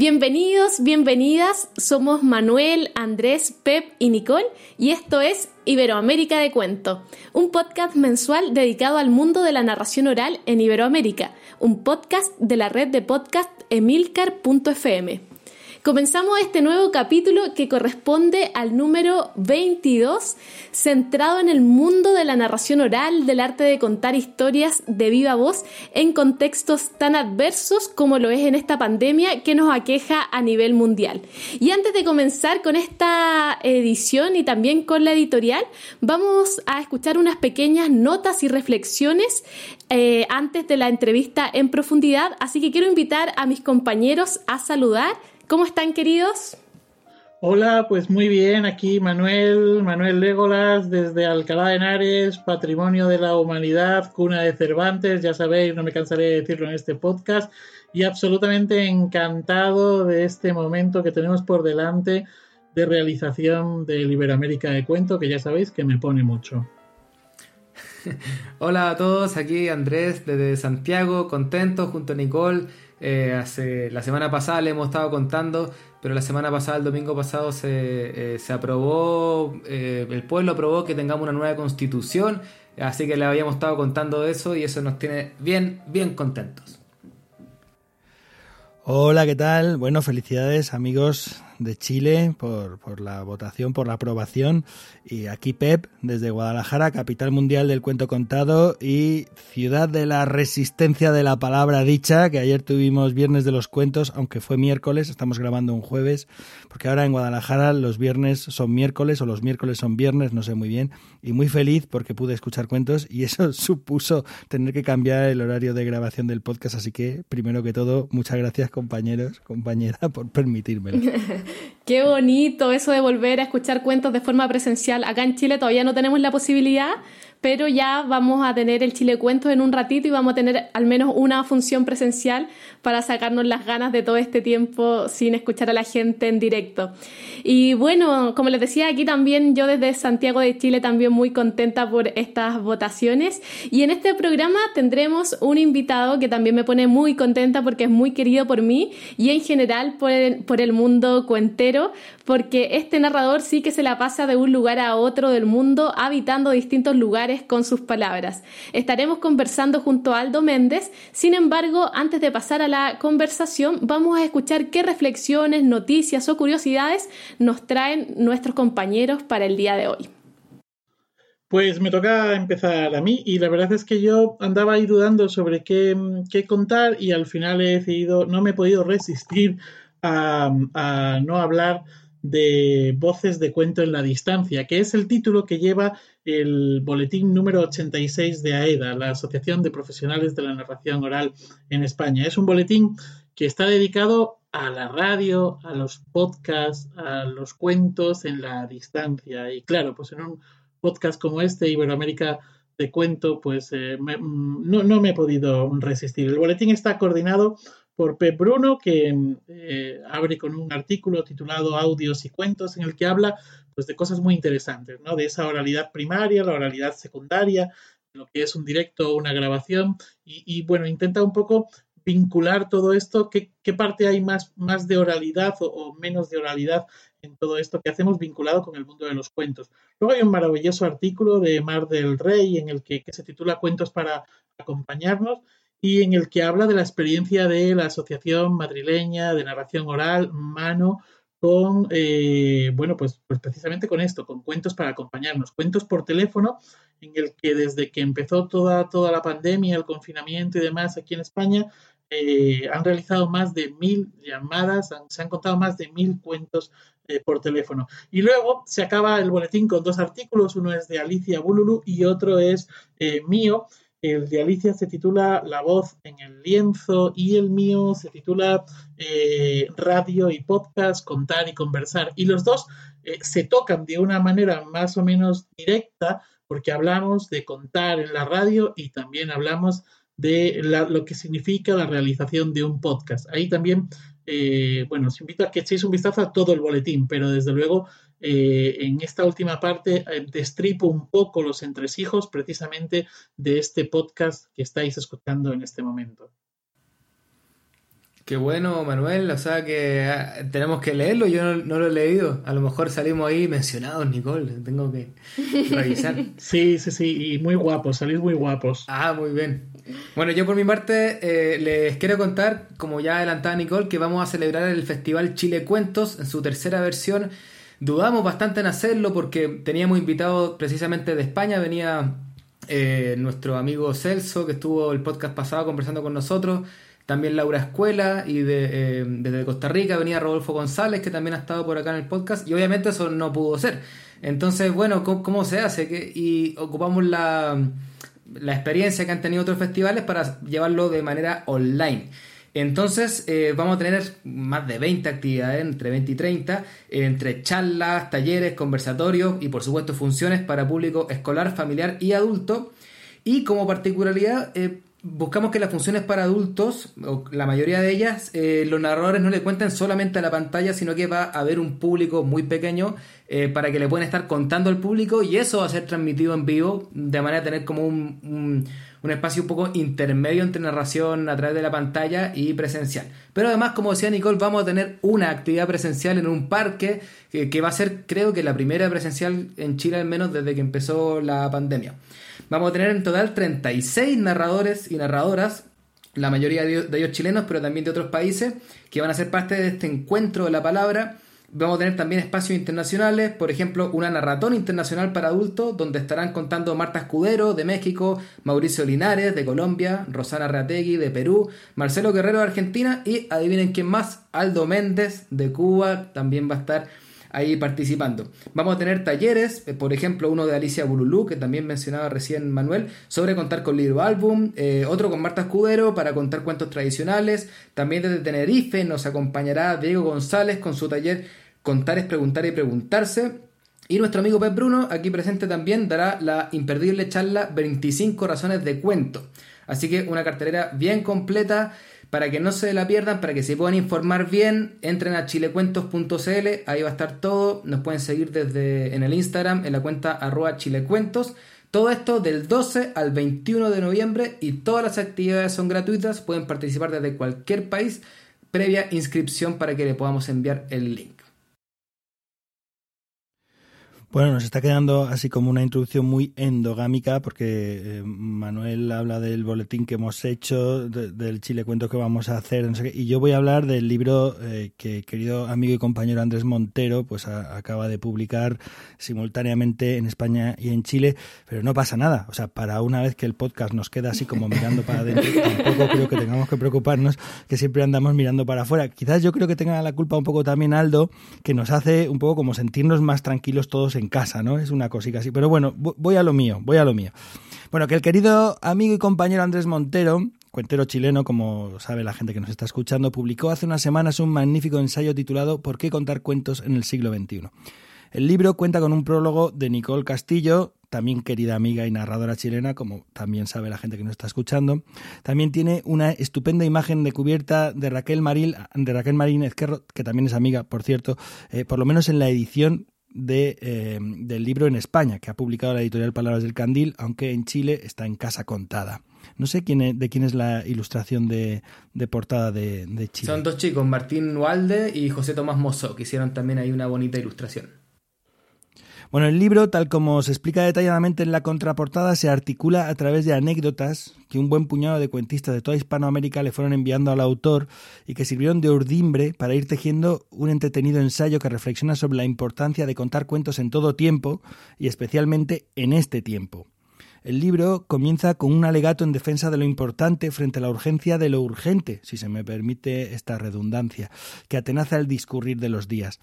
Bienvenidos, bienvenidas. Somos Manuel, Andrés, Pep y Nicole y esto es Iberoamérica de Cuento, un podcast mensual dedicado al mundo de la narración oral en Iberoamérica, un podcast de la red de podcast emilcar.fm. Comenzamos este nuevo capítulo que corresponde al número 22, centrado en el mundo de la narración oral, del arte de contar historias de viva voz en contextos tan adversos como lo es en esta pandemia que nos aqueja a nivel mundial. Y antes de comenzar con esta edición y también con la editorial, vamos a escuchar unas pequeñas notas y reflexiones eh, antes de la entrevista en profundidad, así que quiero invitar a mis compañeros a saludar ¿Cómo están, queridos? Hola, pues muy bien, aquí Manuel, Manuel Légolas, desde Alcalá de Henares, Patrimonio de la Humanidad, cuna de Cervantes, ya sabéis, no me cansaré de decirlo en este podcast, y absolutamente encantado de este momento que tenemos por delante de realización de Iberoamérica de Cuento, que ya sabéis que me pone mucho. Hola a todos, aquí Andrés desde Santiago, contento junto a Nicole eh, hace, la semana pasada le hemos estado contando, pero la semana pasada, el domingo pasado, se, eh, se aprobó, eh, el pueblo aprobó que tengamos una nueva constitución, así que le habíamos estado contando eso y eso nos tiene bien, bien contentos. Hola, ¿qué tal? Bueno, felicidades amigos de Chile por, por, la votación, por la aprobación. Y aquí Pep, desde Guadalajara, capital mundial del cuento contado y ciudad de la resistencia de la palabra dicha, que ayer tuvimos viernes de los cuentos, aunque fue miércoles, estamos grabando un jueves, porque ahora en Guadalajara los viernes son miércoles o los miércoles son viernes, no sé muy bien. Y muy feliz porque pude escuchar cuentos y eso supuso tener que cambiar el horario de grabación del podcast. Así que, primero que todo, muchas gracias compañeros, compañera, por permitírmelo. Qué bonito eso de volver a escuchar cuentos de forma presencial. Acá en Chile todavía no tenemos la posibilidad, pero ya vamos a tener el Chile Cuentos en un ratito y vamos a tener al menos una función presencial para sacarnos las ganas de todo este tiempo sin escuchar a la gente en directo. Y bueno, como les decía, aquí también yo desde Santiago de Chile también muy contenta por estas votaciones. Y en este programa tendremos un invitado que también me pone muy contenta porque es muy querido por mí y en general por el, por el mundo cuentero, porque este narrador sí que se la pasa de un lugar a otro del mundo, habitando distintos lugares con sus palabras. Estaremos conversando junto a Aldo Méndez, sin embargo, antes de pasar a la conversación, vamos a escuchar qué reflexiones, noticias o curiosidades nos traen nuestros compañeros para el día de hoy. Pues me toca empezar a mí y la verdad es que yo andaba ahí dudando sobre qué, qué contar y al final he decidido, no me he podido resistir a, a no hablar de Voces de Cuento en la Distancia, que es el título que lleva el boletín número 86 de AEDA, la Asociación de Profesionales de la Narración Oral en España. Es un boletín que está dedicado a la radio, a los podcasts, a los cuentos en la distancia. Y claro, pues en un podcast como este, Iberoamérica de Cuento, pues eh, mm, no, no me he podido resistir. El boletín está coordinado por Pep Bruno, que eh, abre con un artículo titulado Audios y cuentos, en el que habla pues, de cosas muy interesantes, ¿no? De esa oralidad primaria, la oralidad secundaria, lo que es un directo una grabación, y, bueno, intenta un poco vincular todo esto, qué, parte hay más, más de oralidad o, menos de oralidad en todo esto que hacemos vinculado con el mundo de los cuentos. Luego hay un maravilloso artículo de Mar del Rey en el que, que se titula Cuentos para acompañarnos y en el que habla de la experiencia de la Asociación Madrileña de Narración Oral, Mano, con, eh, bueno, pues, pues precisamente con esto, con cuentos para acompañarnos, cuentos por teléfono, en el que desde que empezó toda, toda la pandemia, el confinamiento y demás aquí en España, eh, han realizado más de mil llamadas, se han contado más de mil cuentos eh, por teléfono. Y luego se acaba el boletín con dos artículos, uno es de Alicia Bululu y otro es mío, el de Alicia se titula La voz en el lienzo y el mío se titula eh, Radio y podcast, contar y conversar. Y los dos eh, se tocan de una manera más o menos directa porque hablamos de contar en la radio y también hablamos de lo que significa la realización de un podcast. Ahí también, eh, bueno, os invito a que echéis un vistazo a todo el boletín, pero desde luego eh, en esta última parte eh, destripo un poco los entresijos precisamente de este podcast que estáis escuchando en este momento. Qué bueno, Manuel. O sea que ah, tenemos que leerlo. Yo no, lo he leído. A lo mejor salimos ahí mencionados, Nicole. Tengo que revisar. sí, sí, sí. Y muy guapos. Salís muy guapos. Ah, muy bien. Bueno, yo por mi parte eh, les quiero contar, como ya adelantaba Nicole, que vamos a celebrar el Festival Chile Cuentos en su tercera versión. Dudamos bastante en hacerlo porque teníamos invitados precisamente de España. Venía eh, nuestro amigo Celso, que estuvo el podcast pasado conversando con nosotros también Laura Escuela y de, eh, desde Costa Rica venía Rodolfo González, que también ha estado por acá en el podcast, y obviamente eso no pudo ser. Entonces, bueno, ¿cómo, se hace? Y ocupamos la, la experiencia que han tenido otros festivales para llevarlo de manera online. Entonces eh, vamos a tener más de 20 actividades, entre 20 y 30, entre charlas, talleres, conversatorios y por supuesto funciones para público escolar, familiar y adulto. Y como particularidad, eh, buscamos que las funciones para adultos, o la mayoría de ellas, eh, los narradores no le cuenten solamente a la pantalla, sino que va a haber un público muy pequeño eh, para que le puedan estar contando al público y eso va a ser transmitido en vivo de manera de tener como un, espacio un poco intermedio entre narración a través de la pantalla y presencial. Pero además, como decía Nicole, vamos a tener una actividad presencial en un parque que, que va a ser, creo que la primera presencial en Chile al menos desde que empezó la pandemia. Vamos a tener en total 36 narradores y narradoras, la mayoría de ellos chilenos, pero también de otros países, que van a ser parte de este encuentro de la palabra. Vamos a tener también espacios internacionales, por ejemplo, una narratón internacional para adultos, donde estarán contando Marta Escudero de México, Mauricio Linares de Colombia, Rosana Reategui de Perú, Marcelo Guerrero de Argentina y adivinen quién más, Aldo Méndez de Cuba también va a estar ahí participando. Vamos a tener talleres, eh, por ejemplo, uno de Alicia Bululú, que también mencionaba recién Manuel, sobre contar con libro álbum, eh, otro con Marta Escudero para contar cuentos tradicionales, también desde Tenerife nos acompañará Diego González con su taller Contar es preguntar y preguntarse. Y nuestro amigo Pep Bruno, aquí presente también, dará la imperdible charla 25 razones de cuento. Así que una cartelera bien completa para que no se la pierdan, para que se puedan informar bien, entren a chilecuentos.cl, ahí va a estar todo, nos pueden seguir desde en el Instagram, en la cuenta arroba chilecuentos. Todo esto del 12 al 21 de noviembre y todas las actividades son gratuitas, pueden participar desde cualquier país, previa inscripción para que le podamos enviar el link. Bueno, nos está quedando así como una introducción muy endogámica porque eh, Manuel habla del boletín que hemos hecho, del Chile Cuento que vamos a hacer, y yo voy a hablar del libro eh, que querido amigo y compañero Andrés Montero pues acaba de publicar simultáneamente en España y en Chile, pero no pasa nada, o sea, para una vez que el podcast nos queda así como mirando para adentro, tampoco creo que tengamos que preocuparnos que siempre andamos mirando para afuera. Quizás yo creo que tenga la culpa un poco también Aldo, que nos hace un poco como sentirnos más tranquilos todos en casa, ¿no? Es una cosita así. Pero bueno, voy a lo mío, voy a lo mío. Bueno, que el querido amigo y compañero Andrés Montero, cuentero chileno, como sabe la gente que nos está escuchando, publicó hace unas semanas un magnífico ensayo titulado ¿Por qué contar cuentos en el siglo XXI? El libro cuenta con un prólogo de Nicole Castillo, también querida amiga y narradora chilena, como también sabe la gente que nos está escuchando. También tiene una estupenda imagen de cubierta de Raquel Marín, de Raquel Marín Ezquerro, que también es amiga, por cierto, eh, por lo menos en la edición de, eh, del libro en España, que ha publicado la editorial Palabras del Candil, aunque en Chile está en casa contada. No sé quién de quién es la ilustración de, de portada de, de, Chile. Son dos chicos, Martín Walde y José Tomás Mozo, que hicieron también ahí una bonita ilustración. Bueno, el libro, tal como se explica detalladamente en la contraportada, se articula a través de anécdotas que un buen puñado de cuentistas de toda Hispanoamérica le fueron enviando al autor y que sirvieron de urdimbre para ir tejiendo un entretenido ensayo que reflexiona sobre la importancia de contar cuentos en todo tiempo y especialmente en este tiempo. El libro comienza con un alegato en defensa de lo importante frente a la urgencia de lo urgente, si se me permite esta redundancia, que atenaza el discurrir de los días.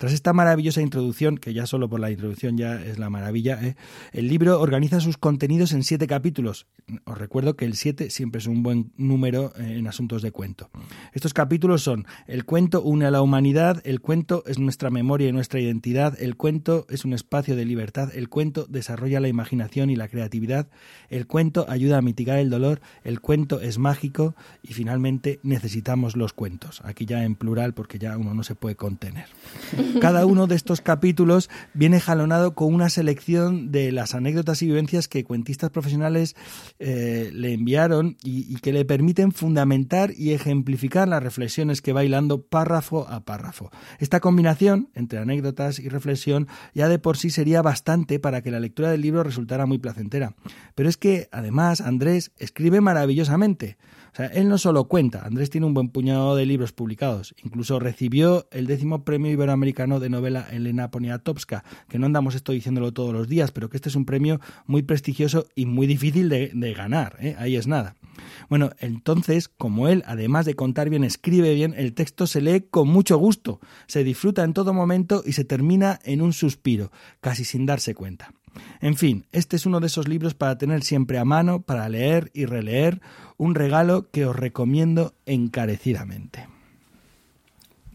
Tras esta maravillosa introducción, que ya solo por la introducción ya es la maravilla, ¿eh? el libro organiza sus contenidos en siete capítulos. Os recuerdo que el siete siempre es un buen número eh, en asuntos de cuento. Estos capítulos son El cuento une a la humanidad, el cuento es nuestra memoria y nuestra identidad, el cuento es un espacio de libertad, el cuento desarrolla la imaginación y la creatividad, el cuento ayuda a mitigar el dolor, el cuento es mágico y finalmente necesitamos los cuentos. Aquí ya en plural porque ya uno no se puede contener. Cada uno de estos capítulos viene jalonado con una selección de las anécdotas y vivencias que cuentistas profesionales eh, le enviaron y, que le permiten fundamentar y ejemplificar las reflexiones que va hilando párrafo a párrafo. Esta combinación entre anécdotas y reflexión ya de por sí sería bastante para que la lectura del libro resultara muy placentera. Pero es que, además, Andrés escribe maravillosamente. O sea, él no solo cuenta, Andrés tiene un buen puñado de libros publicados, incluso recibió el décimo premio iberoamericano de novela Elena Poniatowska, que no andamos esto diciéndolo todos los días, pero que este es un premio muy prestigioso y muy difícil de, ganar, ¿eh? ahí es nada. Bueno, entonces, como él, además de contar bien, escribe bien, el texto se lee con mucho gusto, se disfruta en todo momento y se termina en un suspiro, casi sin darse cuenta. En fin, este es uno de esos libros para tener siempre a mano, para leer y releer, un regalo que os recomiendo encarecidamente.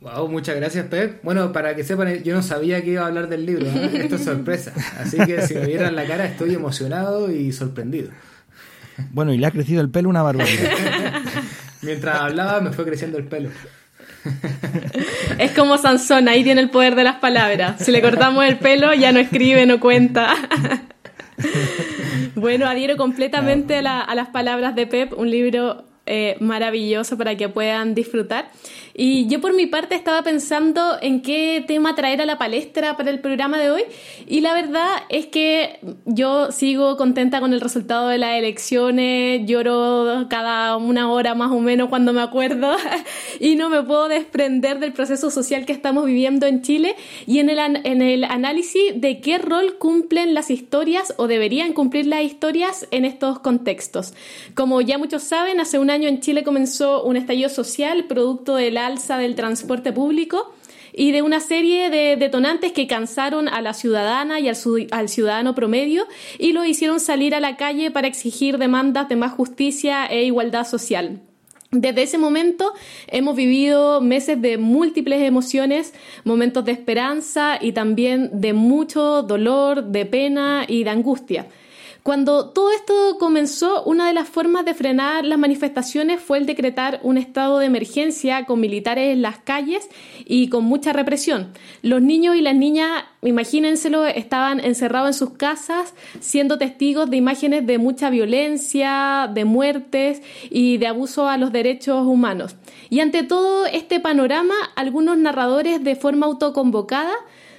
Wow, muchas gracias, Pep. Bueno, para que sepan, yo no sabía que iba a hablar del libro, ¿eh? esto es sorpresa. Así que si me vieran la cara, estoy emocionado y sorprendido. Bueno, y le ha crecido el pelo una barbaridad. Mientras hablaba, me fue creciendo el pelo. Es como Sansón, ahí tiene el poder de las palabras. Si le cortamos el pelo, ya no escribe, no cuenta. Bueno, adhiero completamente a, las palabras de Pep, un libro eh, maravilloso para que puedan disfrutar. Y yo por mi parte estaba pensando en qué tema traer a la palestra para el programa de hoy y la verdad es que yo sigo contenta con el resultado de las elecciones, lloro cada una hora más o menos cuando me acuerdo y no me puedo desprender del proceso social que estamos viviendo en Chile y en el, en el análisis de qué rol cumplen las historias o deberían cumplir las historias en estos contextos. Como ya muchos saben, hace un año en Chile comenzó un estallido social producto de la alza del transporte público y de una serie de detonantes que cansaron a la ciudadana y al, al, ciudadano promedio y lo hicieron salir a la calle para exigir demandas de más justicia e igualdad social. Desde ese momento hemos vivido meses de múltiples emociones, momentos de esperanza y también de mucho dolor, de pena y de angustia. Cuando todo esto comenzó, una de las formas de frenar las manifestaciones fue el decretar un estado de emergencia con militares en las calles y con mucha represión. Los niños y las niñas, imagínenselo, estaban encerrados en sus casas, siendo testigos de imágenes de mucha violencia, de muertes y de abuso a los derechos humanos. Y ante todo este panorama, algunos narradores de forma autoconvocada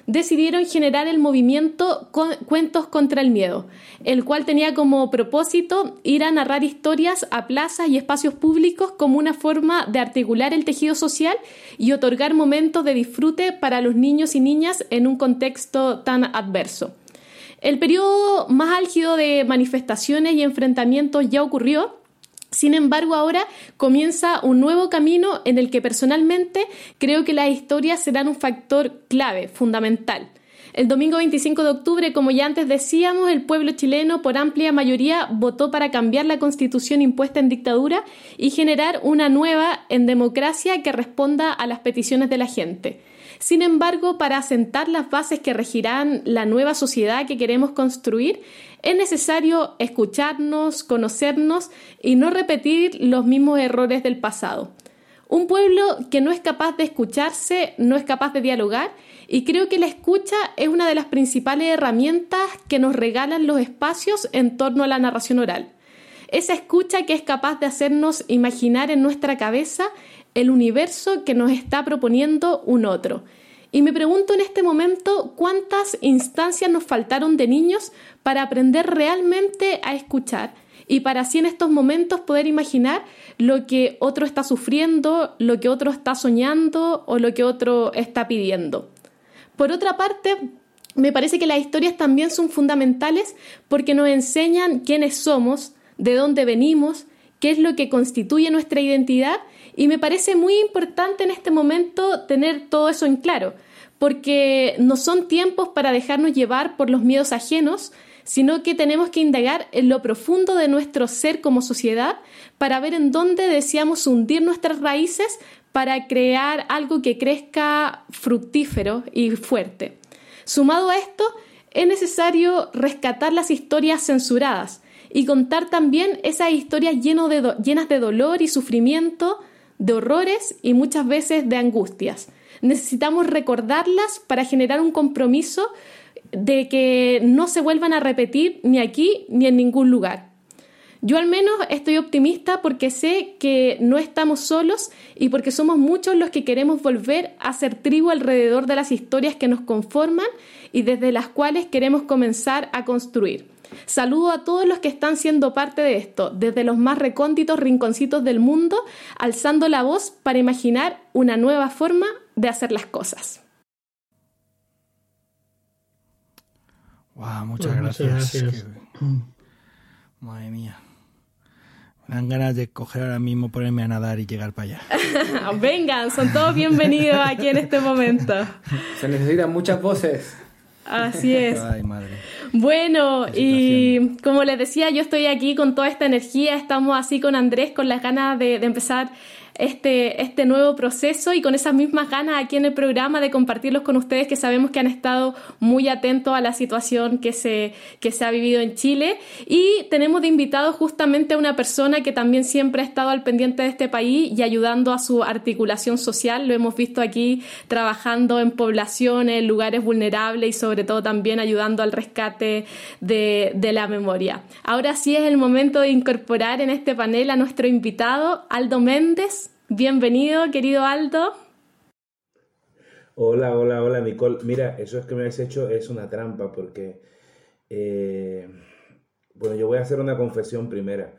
decidieron generar el movimiento Cuentos contra el Miedo, el cual tenía como propósito ir a narrar historias a plazas y espacios públicos como una forma de articular el tejido social y otorgar momentos de disfrute para los niños y niñas en un contexto tan adverso. El periodo más álgido de manifestaciones y enfrentamientos ya ocurrió, sin embargo, ahora comienza un nuevo camino en el que personalmente creo que las historias serán un factor clave, fundamental. El domingo 25 de octubre, como ya antes decíamos, el pueblo chileno por amplia mayoría votó para cambiar la constitución impuesta en dictadura y generar una nueva en democracia que responda a las peticiones de la gente. Sin embargo, para asentar las bases que regirán la nueva sociedad que queremos construir, es necesario escucharnos, conocernos y no repetir los mismos errores del pasado. Un pueblo que no es capaz de escucharse, no es capaz de dialogar y creo que la escucha es una de las principales herramientas que nos regalan los espacios en torno a la narración oral. Esa escucha que es capaz de hacernos imaginar en nuestra cabeza el universo que nos está proponiendo un otro y me pregunto en este momento cuántas instancias nos faltaron de niños para aprender realmente a escuchar y para así en estos momentos poder imaginar lo que otro está sufriendo, lo que otro está soñando o lo que otro está pidiendo. Por otra parte, me parece que las historias también son fundamentales porque nos enseñan quiénes somos, de dónde venimos, qué es lo que constituye nuestra identidad y me parece muy importante en este momento tener todo eso en claro, porque no son tiempos para dejarnos llevar por los miedos ajenos, sino que tenemos que indagar en lo profundo de nuestro ser como sociedad para ver en dónde deseamos hundir nuestras raíces para crear algo que crezca fructífero y fuerte. Sumado a esto, es necesario rescatar las historias censuradas y contar también esas historias llenas de dolor y sufrimiento de horrores y muchas veces de angustias. Necesitamos recordarlas para generar un compromiso de que no se vuelvan a repetir ni aquí ni en ningún lugar. Yo al menos estoy optimista porque sé que no estamos solos y porque somos muchos los que queremos volver a ser tribu alrededor de las historias que nos conforman y desde las cuales queremos comenzar a construir. Saludo a todos los que están siendo parte de esto, desde los más recónditos rinconcitos del mundo, alzando la voz para imaginar una nueva forma de hacer las cosas. Wow, muchas pues gracias. Madre mía. Me dan ganas de coger ahora mismo, ponerme a nadar y llegar para allá. Vengan, son todos bienvenidos aquí en este momento. Se necesitan muchas voces. Así es. Bueno, y como les decía, yo estoy aquí con toda esta energía, estamos así con Andrés, con las ganas de, de empezar este, este nuevo proceso y con esas mismas ganas aquí en el programa de compartirlos con ustedes que sabemos que han estado muy atentos a la situación que se, que se ha vivido en Chile. Y tenemos de invitado justamente a una persona que también siempre ha estado al pendiente de este país y ayudando a su articulación social. Lo hemos visto aquí trabajando en poblaciones, lugares vulnerables y sobre todo también ayudando al rescate de, de la memoria. Ahora sí es el momento de incorporar en este panel a nuestro invitado, Aldo Méndez. Bienvenido, querido Aldo. Hola, hola, hola, Nicole. Mira, eso es que me has hecho es una trampa porque, eh, bueno, yo voy a hacer una confesión primera.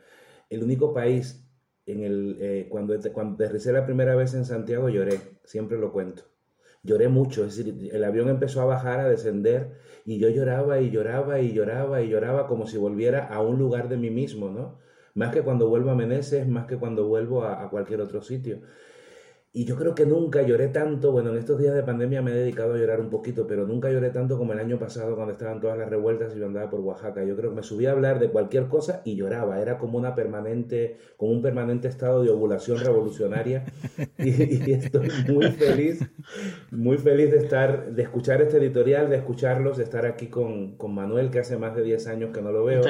El único país en el, eh, cuando, cuando aterricé la primera vez en Santiago lloré, siempre lo cuento. Lloré mucho, es decir, el avión empezó a bajar, a descender, y yo lloraba y lloraba y lloraba y lloraba como si volviera a un lugar de mí mismo, ¿no? Más que cuando vuelvo a Meneses, más que cuando vuelvo a, cualquier otro sitio. Y yo creo que nunca lloré tanto, bueno, en estos días de pandemia me he dedicado a llorar un poquito, pero nunca lloré tanto como el año pasado cuando estaban todas las revueltas y yo andaba por Oaxaca. Yo creo que me subía a hablar de cualquier cosa y lloraba, era como una permanente, como un permanente estado de ovulación revolucionaria. Y, estoy muy feliz, muy feliz de estar, de escuchar este editorial, de escucharlos, de estar aquí con, con Manuel, que hace más de 10 años que no lo veo,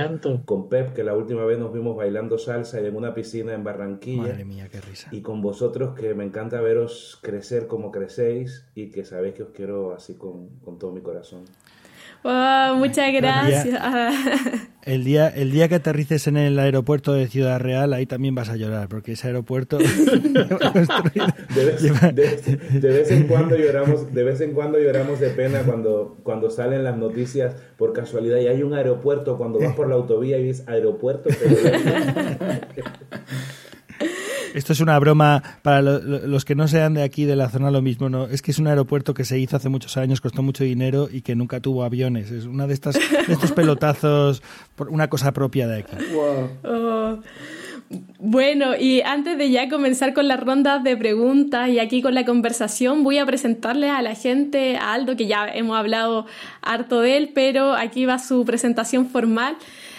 con Pep, que la última vez nos vimos bailando salsa y en una piscina en Barranquilla. Madre mía, qué risa. Y con vosotros, que me encanta veros crecer como crecéis y que sabéis que os quiero así con, todo mi corazón. muchas gracias. El día, el día que aterrices en el aeropuerto de Ciudad Real, ahí también vas a llorar, porque ese aeropuerto de, vez, en cuando lloramos, de vez en cuando lloramos de pena cuando, cuando salen las noticias por casualidad y hay un aeropuerto cuando vas por la autovía y ves aeropuerto. Esto es una broma para los que no sean de aquí, de la zona, lo mismo. no Es que es un aeropuerto que se hizo hace muchos años, costó mucho dinero y que nunca tuvo aviones. Es una de estas de estos pelotazos, una cosa propia de aquí. Oh. Bueno, y antes de ya comenzar con las rondas de preguntas y aquí con la conversación, voy a presentarles a la gente, a Aldo, que ya hemos hablado harto de él, pero aquí va su presentación formal.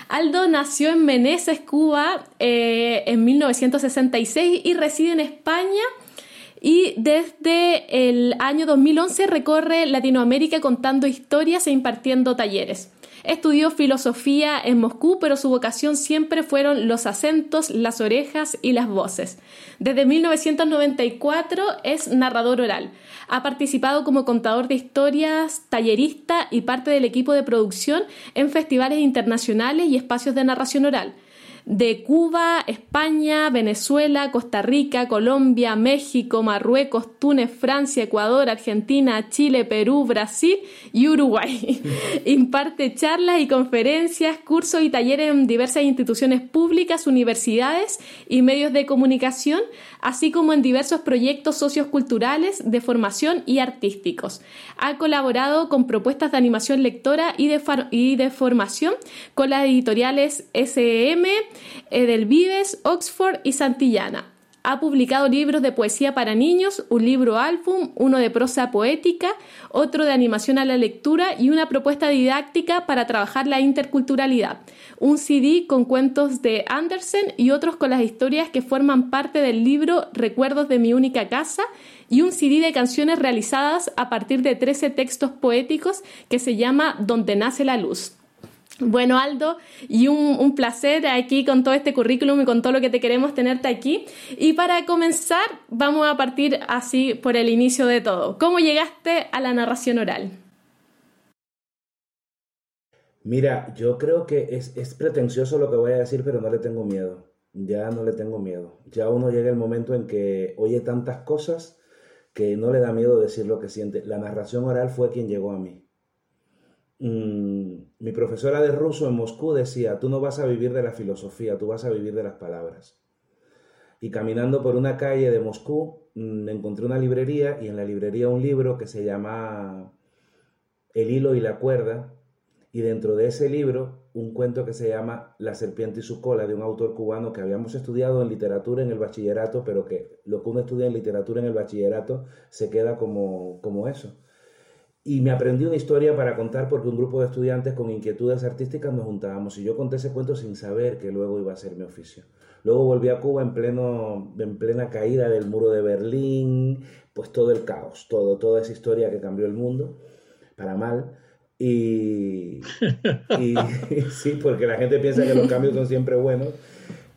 Aldo nació en Meneses, Cuba, eh, en 1966 y reside en España. Y desde el año 2011 recorre Latinoamérica contando historias e impartiendo talleres. Estudió filosofía en Moscú, pero su vocación siempre fueron los acentos, las orejas y las voces. Desde 1994 es narrador oral. Ha participado como contador de historias, tallerista y parte del equipo de producción en festivales internacionales y espacios de narración oral de Cuba, España, Venezuela, Costa Rica, Colombia, México, Marruecos, Túnez, Francia, Ecuador, Argentina, Chile, Perú, Brasil y Uruguay. Imparte charlas y conferencias, cursos y talleres en diversas instituciones públicas, universidades y medios de comunicación, así como en diversos proyectos socioculturales de formación y artísticos. Ha colaborado con propuestas de animación lectora y de, y de formación con las editoriales SM, Edelvives, Oxford y Santillana. Ha publicado libros de poesía para niños, un libro álbum, uno de prosa poética, otro de animación a la lectura y una propuesta didáctica para trabajar la interculturalidad. Un CD con cuentos de Andersen y otros con las historias que forman parte del libro Recuerdos de mi única casa y un CD de canciones realizadas a partir de 13 textos poéticos que se llama Donde nace la luz. Bueno, Aldo, y un, placer aquí con todo este currículum y con todo lo que te queremos tenerte aquí. Y para comenzar, vamos a partir así por el inicio de todo. ¿Cómo llegaste a la narración oral? Mira, yo creo que es, es pretencioso lo que voy a decir, pero no le tengo miedo. Ya no le tengo miedo. Ya uno llega el momento en que oye tantas cosas que no le da miedo decir lo que siente. La narración oral fue quien llegó a mí. Mm, mi profesora de ruso en Moscú decía, tú no vas a vivir de la filosofía, tú vas a vivir de las palabras. Y caminando por una calle de Moscú, mm, encontré una librería y en la librería un libro que se llama El hilo y la cuerda, y dentro de ese libro un cuento que se llama La serpiente y su cola, de un autor cubano que habíamos estudiado en literatura en el bachillerato, pero que lo que uno estudia en literatura en el bachillerato se queda como, como eso. Y me aprendí una historia para contar porque un grupo de estudiantes con inquietudes artísticas nos juntábamos y yo conté ese cuento sin saber que luego iba a ser mi oficio. Luego volví a Cuba en, pleno, en plena caída del muro de Berlín, pues todo el caos, todo, toda esa historia que cambió el mundo para mal. Y, y sí, porque la gente piensa que los cambios son siempre buenos.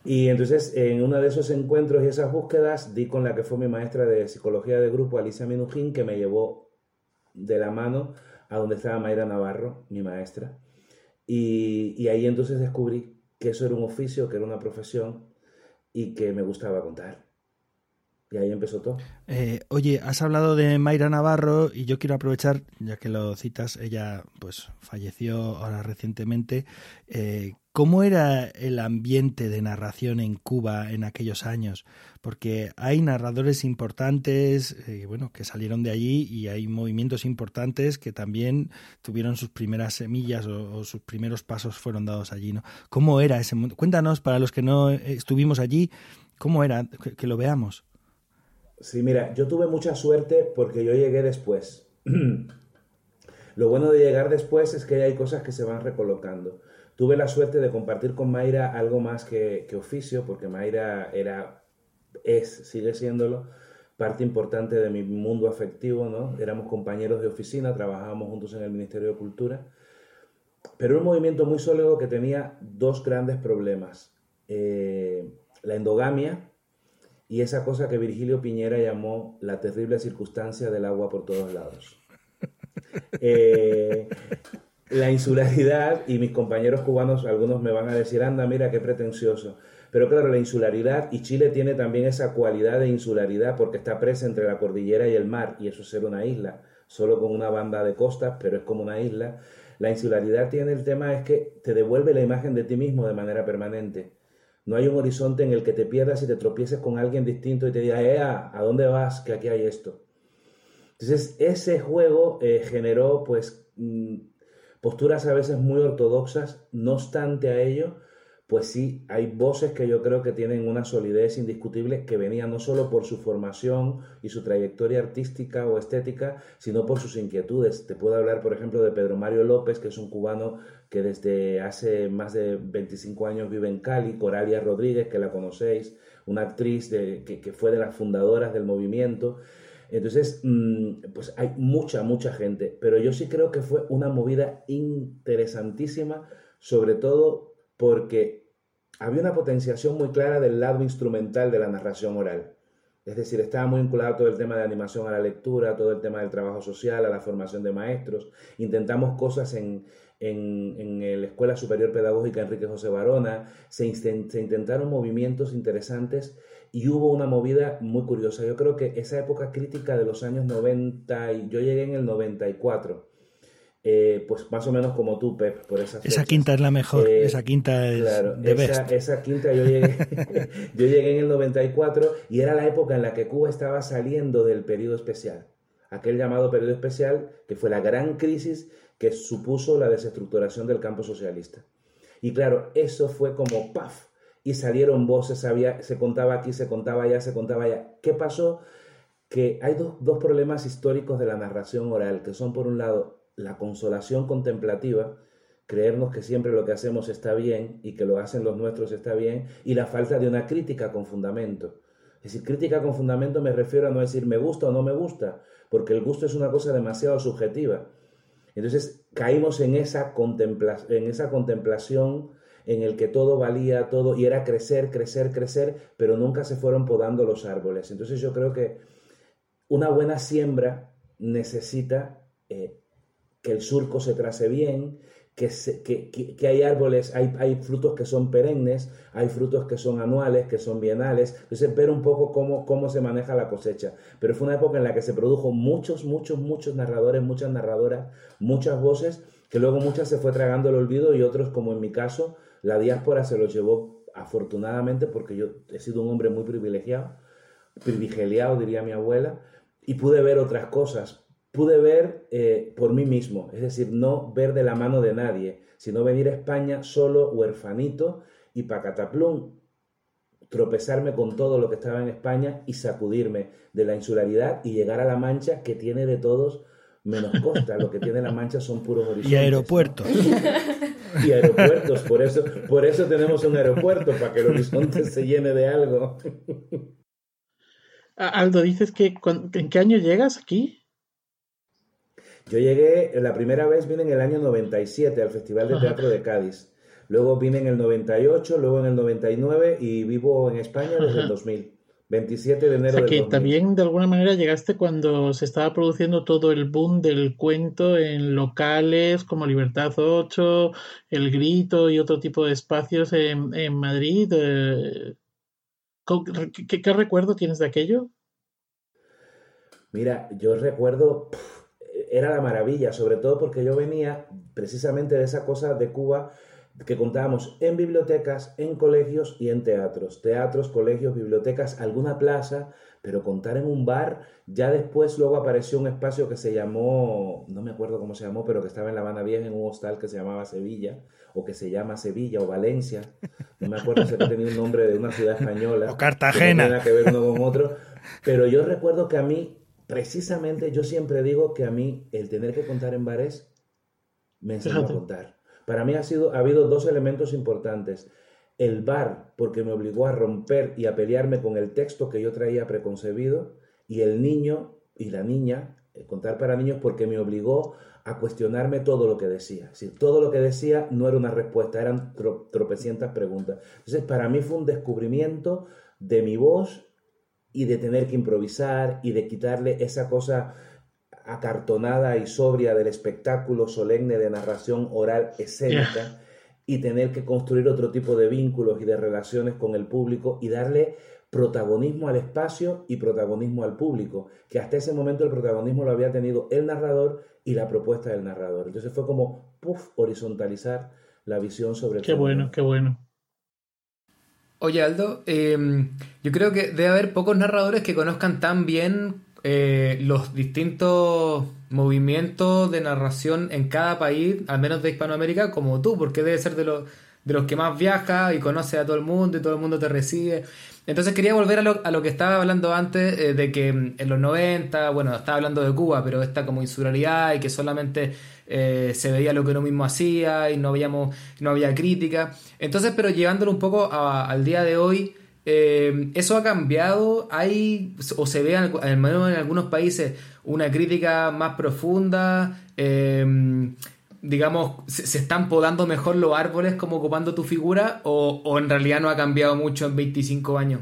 Y entonces en uno de esos encuentros y esas búsquedas di con la que fue mi maestra de psicología de grupo, Alicia Minujín, que me llevó de la mano a donde estaba Mayra Navarro, mi maestra. Y, ahí entonces descubrí que eso era un oficio, que era una profesión y que me gustaba contar. Y ahí empezó todo. Eh, oye, has hablado de Mayra Navarro y yo quiero aprovechar, ya que lo citas, ella pues falleció ahora recientemente. Eh, ¿Cómo era el ambiente de narración en Cuba en aquellos años? Porque hay narradores importantes, eh, bueno, que salieron de allí y hay movimientos importantes que también tuvieron sus primeras semillas o, sus primeros pasos fueron dados allí. ¿Cómo era ese mundo? Cuéntanos para los que no estuvimos allí, ¿cómo era? Que, lo veamos. Sí, mira, yo tuve mucha suerte porque yo llegué después. lo bueno de llegar después es que hay cosas que se van recolocando. Tuve la suerte de compartir con Mayra algo más que, oficio, porque Mayra era, es, sigue siéndolo, parte importante de mi mundo afectivo, ¿no? Éramos compañeros de oficina, trabajábamos juntos en el Ministerio de Cultura, pero un movimiento muy sólido que tenía dos grandes problemas. Eh, la endogamia y esa cosa que Virgilio Piñera llamó la terrible circunstancia del agua por todos lados. Eh, la insularidad, y mis compañeros cubanos, algunos me van a decir, anda, mira qué pretencioso. Pero claro, la insularidad, y Chile tiene también esa cualidad de insularidad porque está presa entre la cordillera y el mar, y eso es ser una isla, solo con una banda de costas, pero es como una isla. La insularidad tiene el tema es que te devuelve la imagen de ti mismo de manera permanente. No hay un horizonte en el que te pierdas y te tropieces con alguien distinto y te diga, ¡Ea! ¿A dónde vas? Que aquí hay esto. Entonces, ese juego eh, generó, pues, mm, posturas a veces muy ortodoxas, no obstante a ello, pues sí, hay voces que yo creo que tienen una solidez indiscutible que venía no solo por su formación y su trayectoria artística o estética, sino por sus inquietudes. Te puedo hablar, por ejemplo, de Pedro Mario López, que es un cubano que desde hace más de 25 años vive en Cali, Coralia Rodríguez, que la conocéis, una actriz que, fue de las fundadoras del movimiento. Entonces, mm, pues hay mucha, mucha gente, pero yo sí creo que fue una movida interesantísima, sobre todo porque había una potenciación muy clara del lado instrumental de la narración oral. Es decir, estaba muy vinculado todo el tema de animación a la lectura, todo el tema del trabajo social, a la formación de maestros. Intentamos cosas en, en, la Escuela Superior Pedagógica Enrique José Barona, se, se intentaron movimientos interesantes y hubo una movida muy curiosa. Yo creo que esa época crítica de los años 90, y yo llegué en el 94, eh, pues más o menos como tú, Pep, por esa Esa quinta es la mejor, eh, esa quinta es de esa, esa, quinta yo llegué, yo llegué en el 94 y era la época en la que Cuba estaba saliendo del periodo especial. Aquel llamado periodo especial que fue la gran crisis que supuso la desestructuración del campo socialista. Y claro, eso fue como ¡paf! y salieron voces, había, se contaba aquí, se contaba allá, se contaba allá. ¿Qué pasó? Que hay dos, problemas históricos de la narración oral, que son por un lado la consolación contemplativa, creernos que siempre lo que hacemos está bien y que lo hacen los nuestros está bien, y la falta de una crítica con fundamento. Es decir, crítica con fundamento me refiero a no decir me gusta o no me gusta, porque el gusto es una cosa demasiado subjetiva. Entonces caímos en esa, en esa contemplación en el que todo valía, todo, y era crecer, crecer, crecer, pero nunca se fueron podando los árboles. Entonces yo creo que una buena siembra necesita eh, que el surco se trace bien, que, que, hay árboles, hay, hay, frutos que son perennes, hay frutos que son anuales, que son bienales. Entonces, ver un poco cómo, cómo se maneja la cosecha. Pero fue una época en la que se produjo muchos, muchos, muchos narradores, muchas narradoras, muchas voces, que luego muchas se fue tragando el olvido y otros, como en mi caso, la diáspora se los llevó afortunadamente porque yo he sido un hombre muy privilegiado, privilegiado diría mi abuela, y pude ver otras cosas. Pude ver eh, por mí mismo, es decir, no ver de la mano de nadie, sino venir a España solo, huerfanito, y pacataplum, tropezarme con todo lo que estaba en España y sacudirme de la insularidad y llegar a La Mancha, que tiene de todos menos costa. Lo que tiene La Mancha son puros horizontes. Y aeropuertos. y aeropuertos. Por eso, por eso tenemos un aeropuerto, para que el horizonte se llene de algo. Aldo, dices que ¿en qué año llegas aquí? Yo llegué, la primera vez vine en el año 97 al Festival de Teatro de Cádiz. Luego vine en el 98, luego en el 99 y vivo en España desde el 2000. 27 de enero. O sea que también de alguna manera llegaste cuando se estaba produciendo todo el boom del cuento en locales como Libertad 8, El Grito y otro tipo de espacios en, en Madrid. Eh, ¿Qué, recuerdo tienes de aquello? Mira, yo recuerdo, era la maravilla, sobre todo porque yo venía precisamente de esa cosa de Cuba que contábamos en bibliotecas, en colegios y en teatros. Teatros, colegios, bibliotecas, alguna plaza, pero contar en un bar. Ya después luego apareció un espacio que se llamó, no me acuerdo cómo se llamó, pero que estaba en La Habana Vieja, en un hostal que se llamaba Sevilla, o que se llama Sevilla o Valencia. No me acuerdo si tenía un nombre de una ciudad española. O Cartagena. Que no que ver uno con otro. Pero yo recuerdo que a mí, precisamente, yo siempre digo que a mí el tener que contar en bares me enseñó a contar. Para mí ha, sido, ha habido dos elementos importantes. El bar, porque me obligó a romper y a pelearme con el texto que yo traía preconcebido, y el niño y la niña, eh, contar para niños, porque me obligó a cuestionarme todo lo que decía. Si todo lo que decía no era una respuesta, eran tropecientas preguntas. Entonces, para mí fue un descubrimiento de mi voz y de tener que improvisar y de quitarle esa cosa acartonada y sobria del espectáculo solemne de narración oral escénica y tener que construir otro tipo de vínculos y de relaciones con el público y darle protagonismo al espacio y protagonismo al público, que hasta ese momento el protagonismo lo había tenido el narrador y la propuesta del narrador. Entonces fue como, puff, horizontalizar la visión sobre Qué bueno, qué bueno. Oye Aldo, em, yo creo que debe haber pocos narradores que conozcan tan bien eh, los distintos movimientos de narración en cada país, al menos de Hispanoamérica, como tú, porque debe ser de los, de los que más viaja y conoce a todo el mundo y todo el mundo te recibe. Entonces quería volver a lo, a lo que estaba hablando antes, eh, de que mm, en los 90, bueno, estaba hablando de Cuba, pero esta como insularidad y que solamente eh, se veía lo que uno mismo hacía y no, habíamos, no había crítica. Entonces, pero llevándolo un poco al día de hoy, eh, ¿Eso ha cambiado? ¿Hay o se ve, al menos en algunos países, una crítica más profunda? Eh, digamos, ¿se, están podando mejor los árboles como ocupando tu figura? ¿O, en realidad no ha cambiado mucho en 25 años?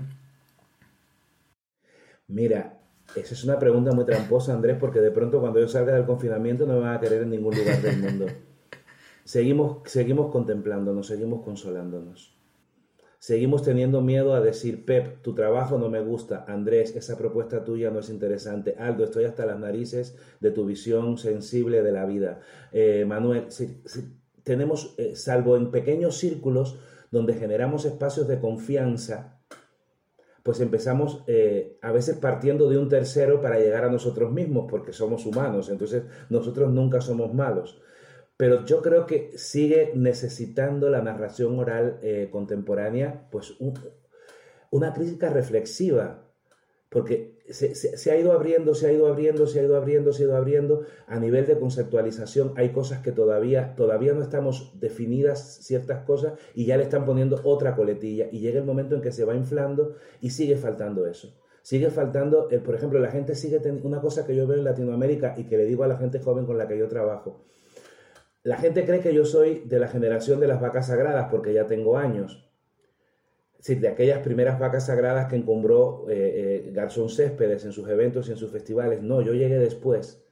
Mira, esa es una pregunta muy tramposa, Andrés, porque de pronto cuando yo salga del confinamiento no me van a querer en ningún lugar del mundo. Seguimos, seguimos contemplándonos, seguimos consolándonos. Seguimos teniendo miedo a decir, Pep, tu trabajo no me gusta, Andrés, esa propuesta tuya no es interesante, Aldo, estoy hasta las narices de tu visión sensible de la vida. Eh, Manuel, tenemos, eh, salvo en pequeños círculos donde generamos espacios de confianza, pues empezamos eh, a veces partiendo de un tercero para llegar a nosotros mismos, porque somos humanos, entonces nosotros nunca somos malos. Pero yo creo que sigue necesitando la narración oral eh, contemporánea, pues una crítica reflexiva, porque se, ha ido abriendo, se ha ido abriendo, se ha ido abriendo, se ha ido abriendo. A nivel de conceptualización hay cosas que todavía, todavía no estamos definidas ciertas cosas y ya le están poniendo otra coletilla y llega el momento en que se va inflando y sigue faltando eso. Sigue faltando, el, por ejemplo, la gente sigue teniendo una cosa que yo veo en Latinoamérica y que le digo a la gente joven con la que yo trabajo la gente cree que yo soy de la generación de las vacas sagradas porque ya tengo años. Sí, de aquellas primeras vacas sagradas que encumbró eh, eh, Garzón Céspedes en sus eventos y en sus festivales. No, yo llegué después.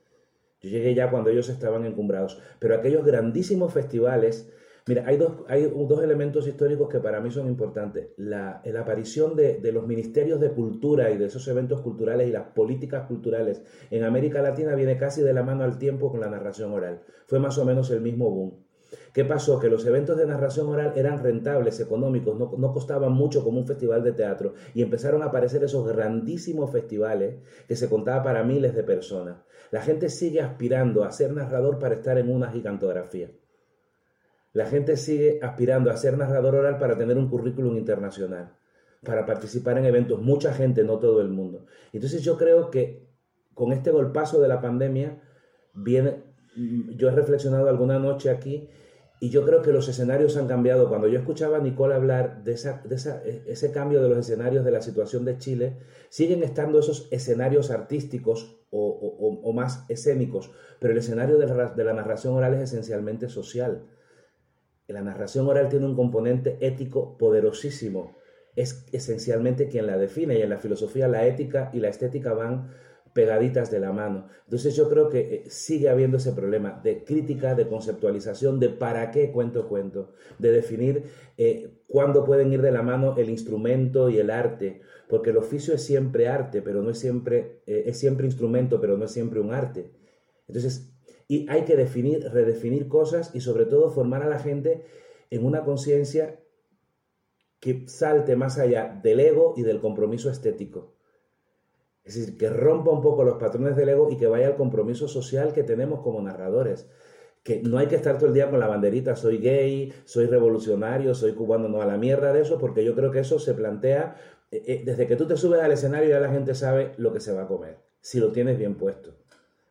Yo llegué ya cuando ellos estaban encumbrados. Pero aquellos grandísimos festivales Mira, hay dos, hay dos elementos históricos que para mí son importantes. La, la aparición de, de, los ministerios de cultura y de esos eventos culturales y las políticas culturales en América Latina viene casi de la mano al tiempo con la narración oral. Fue más o menos el mismo boom. ¿Qué pasó? Que los eventos de narración oral eran rentables, económicos, no, no, costaban mucho como un festival de teatro y empezaron a aparecer esos grandísimos festivales que se contaba para miles de personas. La gente sigue aspirando a ser narrador para estar en una gigantografía. La gente sigue aspirando a ser narrador oral para tener un currículum internacional, para participar en eventos. Mucha gente, no todo el mundo. Entonces yo creo que con este golpazo de la pandemia, viene, yo he reflexionado alguna noche aquí y yo creo que los escenarios han cambiado. Cuando yo escuchaba a Nicole hablar de, esa, de esa, ese cambio de los escenarios de la situación de Chile, siguen estando esos escenarios artísticos o, o, o más escénicos, pero el escenario de la, de la narración oral es esencialmente social la narración oral tiene un componente ético poderosísimo. Es esencialmente quien la define y en la filosofía la ética y la estética van pegaditas de la mano. Entonces yo creo que eh, sigue habiendo ese problema de crítica, de conceptualización, de para qué cuento cuento, de definir eh, cuándo pueden ir de la mano el instrumento y el arte, porque el oficio es siempre arte, pero no es siempre, eh, es siempre instrumento, pero no es siempre un arte. Entonces y hay que definir, redefinir cosas y sobre todo formar a la gente en una conciencia que salte más allá del ego y del compromiso estético. Es decir, que rompa un poco los patrones del ego y que vaya al compromiso social que tenemos como narradores. Que no hay que estar todo el día con la banderita, soy gay, soy revolucionario, soy cubano, no a la mierda de eso, porque yo creo que eso se plantea eh, eh, desde que tú te subes al escenario ya la gente sabe lo que se va a comer, si lo tienes bien puesto.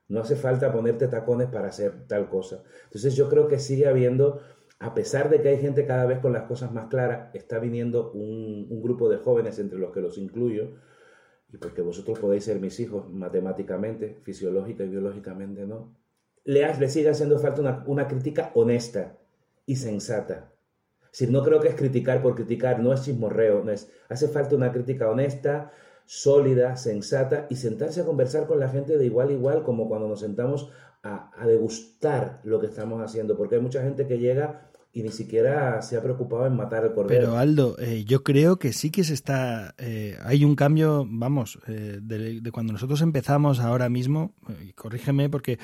No hace falta ponerte tacones para hacer tal cosa. Entonces yo creo que sigue habiendo, a pesar de que hay gente cada vez con las cosas más claras, está viniendo un, grupo de jóvenes entre los que los incluyo, y porque vosotros podéis ser mis hijos matemáticamente, fisiológica y biológicamente, ¿no? Le, le sigue haciendo falta una, una crítica honesta y sensata. Si no creo que es criticar por criticar, no es chismorreo, no es, hace falta una crítica honesta, sólida, sensata y sentarse a conversar con la gente de igual a igual, como cuando nos sentamos a, a, degustar lo que estamos haciendo, porque hay mucha gente que llega y ni siquiera se ha preocupado en matar el cordero. Pero Aldo, eh, yo creo que sí que se está, eh, hay un cambio, vamos, eh, de, cuando nosotros empezamos ahora mismo, y corrígeme porque,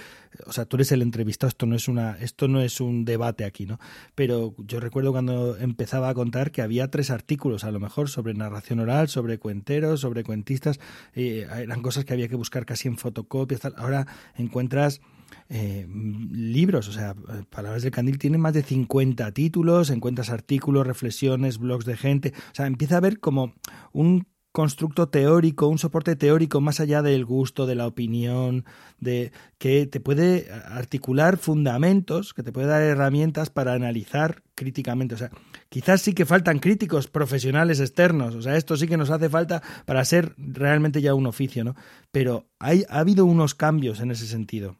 o sea, tú eres el entrevistado, esto no es una, esto no es un debate aquí, ¿no? Pero yo recuerdo cuando empezaba a contar que había tres artículos, a lo mejor, sobre narración oral, sobre cuenteros, sobre cuentistas, eran cosas que había que buscar casi en fotocopias, tal. ahora encuentras eh, libros, o sea, Palabras del Candil tiene más de 50 títulos, encuentras artículos, reflexiones, blogs de gente, o sea, empieza a haber como un constructo teórico, un soporte teórico más allá del gusto, de la opinión, de que te puede articular fundamentos, que te puede dar herramientas para analizar críticamente. O sea, quizás sí que faltan críticos profesionales externos. O sea, esto sí que nos hace falta para ser realmente ya un oficio, ¿no? Pero hay, ha habido unos cambios en ese sentido.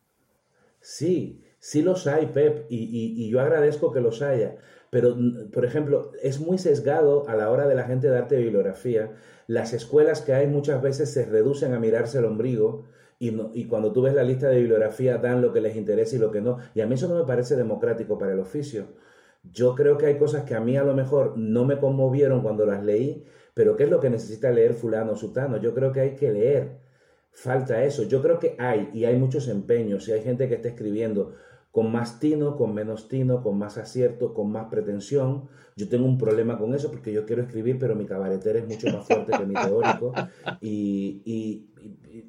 Sí, sí los hay, Pep, y, y, yo agradezco que los haya. Pero, por ejemplo, es muy sesgado a la hora de la gente darte bibliografía. Las escuelas que hay muchas veces se reducen a mirarse el ombligo y, no, y cuando tú ves la lista de bibliografía dan lo que les interesa y lo que no. Y a mí eso no me parece democrático para el oficio. Yo creo que hay cosas que a mí a lo mejor no me conmovieron cuando las leí, pero ¿qué es lo que necesita leer fulano o sutano? Yo creo que hay que leer falta eso. Yo creo que hay, y hay muchos empeños, y hay gente que está escribiendo con más tino, con menos tino, con más acierto, con más pretensión. Yo tengo un problema con eso porque yo quiero escribir, pero mi cabaretero es mucho más fuerte que mi teórico. Y, y,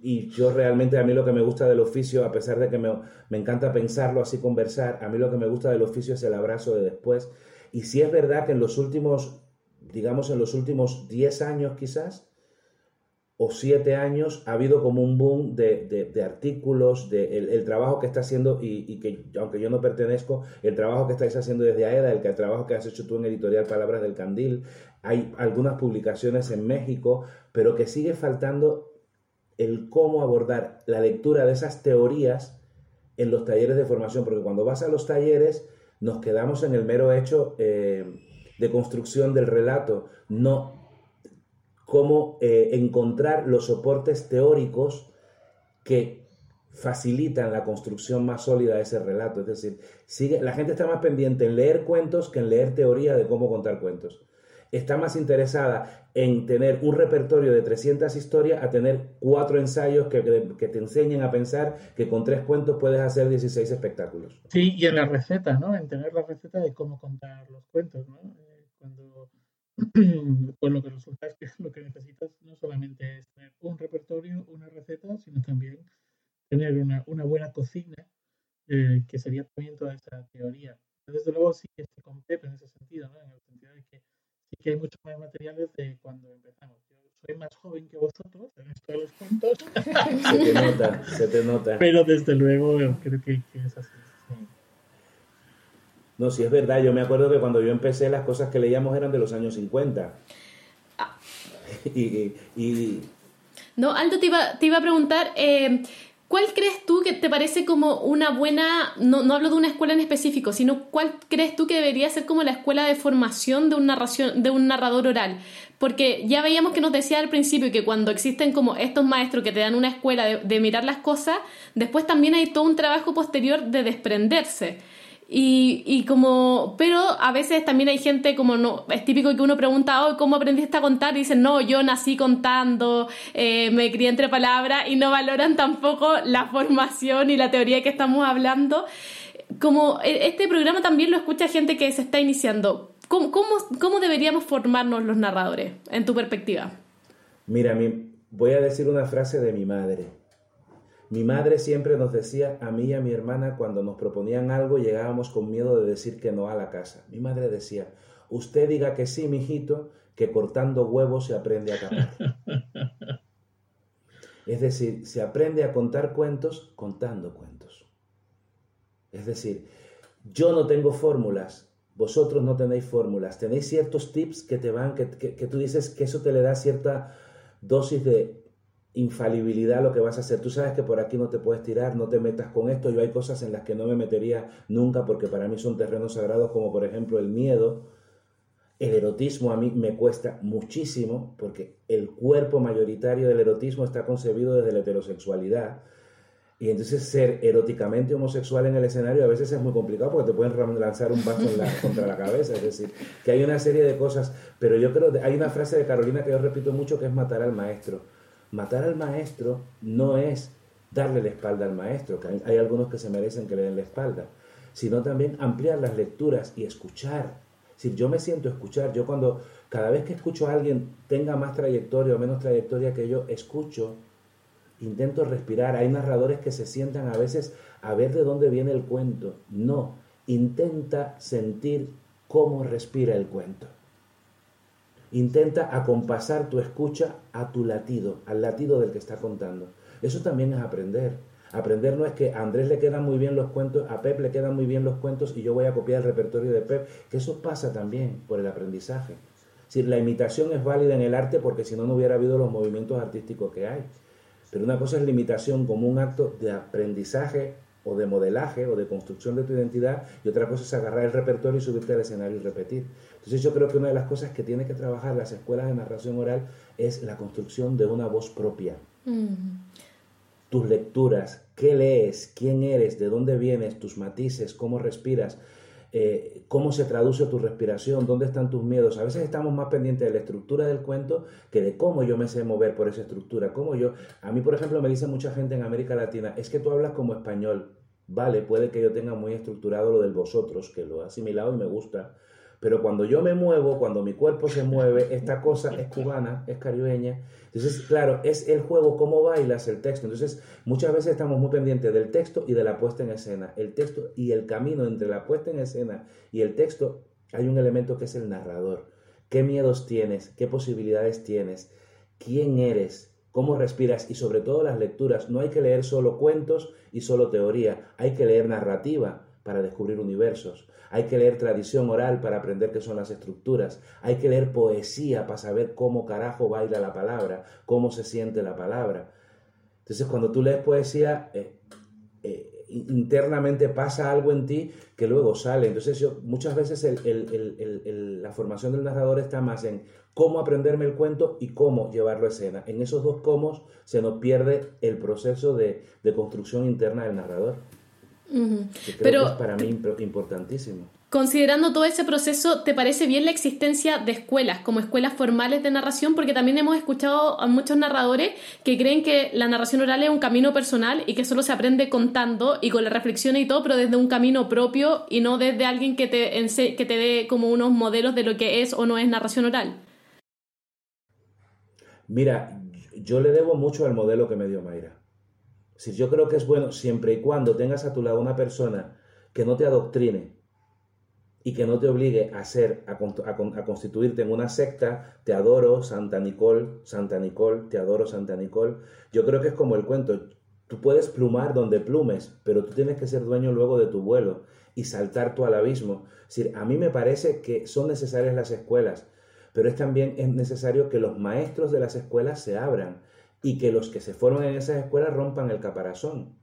y, yo realmente, a mí lo que me gusta del oficio, a pesar de que me, me encanta pensarlo así, conversar, a mí lo que me gusta del oficio es el abrazo de después. Y si es verdad que en los últimos, digamos, en los últimos 10 años quizás, o siete años ha habido como un boom de, de, de artículos, de el, trabajo que está haciendo, y, y, que aunque yo no pertenezco, el trabajo que estáis haciendo desde AEDA, el, el trabajo que has hecho tú en Editorial Palabras del Candil, hay algunas publicaciones en México, pero que sigue faltando el cómo abordar la lectura de esas teorías en los talleres de formación, porque cuando vas a los talleres nos quedamos en el mero hecho eh, de construcción del relato, no cómo eh, encontrar los soportes teóricos que facilitan la construcción más sólida de ese relato. Es decir, sigue, la gente está más pendiente en leer cuentos que en leer teoría de cómo contar cuentos. Está más interesada en tener un repertorio de 300 historias a tener cuatro ensayos que, que, te enseñen a pensar que con tres cuentos puedes hacer 16 espectáculos. Sí, y en la receta, ¿no? En tener la receta de cómo contar los cuentos, ¿no? Pues lo que resulta es que lo que necesitas no solamente es tener un repertorio, una receta, sino también tener una, una buena cocina, eh, que sería también toda esa teoría. Desde luego sí que se completo en ese sentido, ¿no? En el sentido de que sí que hay muchos más materiales de cuando empezamos. Yo soy más joven que vosotros en esto de los cuentos. se te nota, se te nota. Pero desde luego creo que, que es así. No, sí es verdad. Yo me acuerdo que cuando yo empecé las cosas que leíamos eran de los años 50. Ah. y, y, No, Aldo, te iba, te iba a preguntar, eh, ¿cuál crees tú que te parece como una buena, no, no hablo de una escuela en específico, sino cuál crees tú que debería ser como la escuela de formación de un, narración, de un narrador oral? Porque ya veíamos que nos decía al principio que cuando existen como estos maestros que te dan una escuela de, de mirar las cosas, después también hay todo un trabajo posterior de desprenderse. Y, como, pero a veces también hay gente como no, es típico que uno pregunta, oh, ¿cómo aprendiste a contar? Y dicen, no, yo nací contando, eh, me crié entre palabras y no valoran tampoco la formación y la teoría que estamos hablando. Como e, este programa también lo escucha gente que se está iniciando. ¿Cómo, cómo, cómo deberíamos formarnos los narradores, en tu perspectiva? Mira, mi, voy a decir una frase de mi madre mi madre siempre nos decía a mí y a mi hermana cuando nos proponían algo llegábamos con miedo de decir que no a la casa. Mi madre decía, usted diga que sí, mijito, que cortando huevos se aprende a capar. es decir, se aprende a contar cuentos contando cuentos. Es decir, yo no tengo fórmulas, vosotros no tenéis fórmulas, tenéis ciertos tips que te van, que, que tú dices que eso te le da cierta dosis de infalibilidad lo que vas a hacer. Tú sabes que por aquí no te puedes tirar, no te metas con esto. Yo hay cosas en las que no me metería nunca porque para mí son terrenos sagrados como por ejemplo el miedo. El erotismo a mí me cuesta muchísimo porque el cuerpo mayoritario del erotismo está concebido desde la heterosexualidad. Y entonces ser eróticamente homosexual en el escenario a veces es muy complicado porque te pueden lanzar un vaso contra la cabeza. Es decir, que hay una serie de cosas. Pero yo creo que hay una frase de Carolina que yo repito mucho que es matar al maestro matar al maestro no es darle la espalda al maestro, que hay, algunos que se merecen que le den la espalda, sino también ampliar las lecturas y escuchar. Si yo me siento escuchar, yo cuando cada vez que escucho a alguien tenga más trayectoria o menos trayectoria que yo, escucho, intento respirar. Hay narradores que se sientan a veces a ver de dónde viene el cuento. No, intenta sentir cómo respira el cuento. Intenta acompasar tu escucha a tu latido, al latido del que está contando. Eso también es aprender. Aprender no es que a Andrés le quedan muy bien los cuentos, a Pep le quedan muy bien los cuentos y yo voy a copiar el repertorio de Pep, que eso pasa también por el aprendizaje. Si la imitación es válida en el arte porque si no, no hubiera habido los movimientos artísticos que hay. Pero una cosa es la imitación como un acto de aprendizaje o de modelaje o de construcción de tu identidad y otra cosa es agarrar el repertorio y subirte al escenario y repetir. Entonces yo creo que una de las cosas que tiene que trabajar las escuelas de narración oral es la construcción de una voz propia. Tus lecturas, qué lees, quién eres, de dónde vienes, tus matices, cómo respiras, eh, cómo se traduce tu respiración, dónde están tus miedos. A veces estamos más pendientes de la estructura del cuento que de cómo yo me sé mover por esa estructura. Cómo yo, a mí, por ejemplo, me dice mucha gente en América Latina, es que tú hablas como español. Vale, puede que yo tenga muy estructurado lo del vosotros, que lo he asimilado y me gusta, pero cuando yo me muevo, cuando mi cuerpo se mueve, esta cosa es cubana, es caribeña. Entonces, claro, es el juego, cómo bailas el texto. Entonces, muchas veces estamos muy pendientes del texto y de la puesta en escena. El texto y el camino entre la puesta en escena y el texto, hay un elemento que es el narrador. ¿Qué miedos tienes? ¿Qué posibilidades tienes? ¿Quién eres? ¿Cómo respiras? Y sobre todo las lecturas. No hay que leer solo cuentos y solo teoría. Hay que leer narrativa para descubrir universos. Hay que leer tradición oral para aprender qué son las estructuras. Hay que leer poesía para saber cómo carajo baila la palabra, cómo se siente la palabra. Entonces, cuando tú lees poesía, eh, eh, internamente pasa algo en ti que luego sale. Entonces yo muchas veces la formación del narrador está más en cómo aprenderme el cuento y cómo llevarlo a escena. En esos dos cómo se nos pierde el proceso de, construcción interna del narrador. Pero, es para mí importantísimo. Considerando todo ese proceso, ¿te parece bien la existencia de escuelas, como escuelas formales de narración? Porque también hemos escuchado a muchos narradores que creen que la narración oral es un camino personal y que solo se aprende contando y con la reflexión y todo, pero desde un camino propio y no desde alguien que te, que te dé como unos modelos de lo que es o no es narración oral. Mira, yo le debo mucho al modelo que me dio Mayra. Si yo creo que es bueno siempre y cuando tengas a tu lado una persona que no te adoctrine, y que no te obligue a ser, a, constituirte en una secta, te adoro, Santa Nicole, Santa Nicole, te adoro, Santa Nicole. Yo creo que es como el cuento, tú puedes plumar donde plumes, pero tú tienes que ser dueño luego de tu vuelo y saltar tú al abismo. Es a mí me parece que son necesarias las escuelas, pero es también es necesario que los maestros de las escuelas se abran y que los que se forman en esas escuelas rompan el caparazón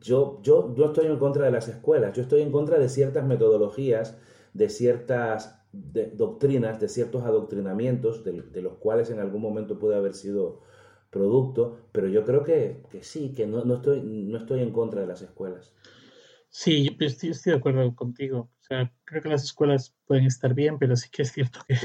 yo, yo, yo estoy en contra de las escuelas, yo estoy en contra de ciertas metodologías, de ciertas doctrinas, de ciertos adoctrinamientos, de, los cuales en algún momento puede haber sido producto, pero yo creo que, sí, que no, estoy, no estoy en contra de las escuelas. Sí, estoy, estoy de acuerdo contigo. O sea, creo que las escuelas pueden estar bien, pero sí que es cierto que,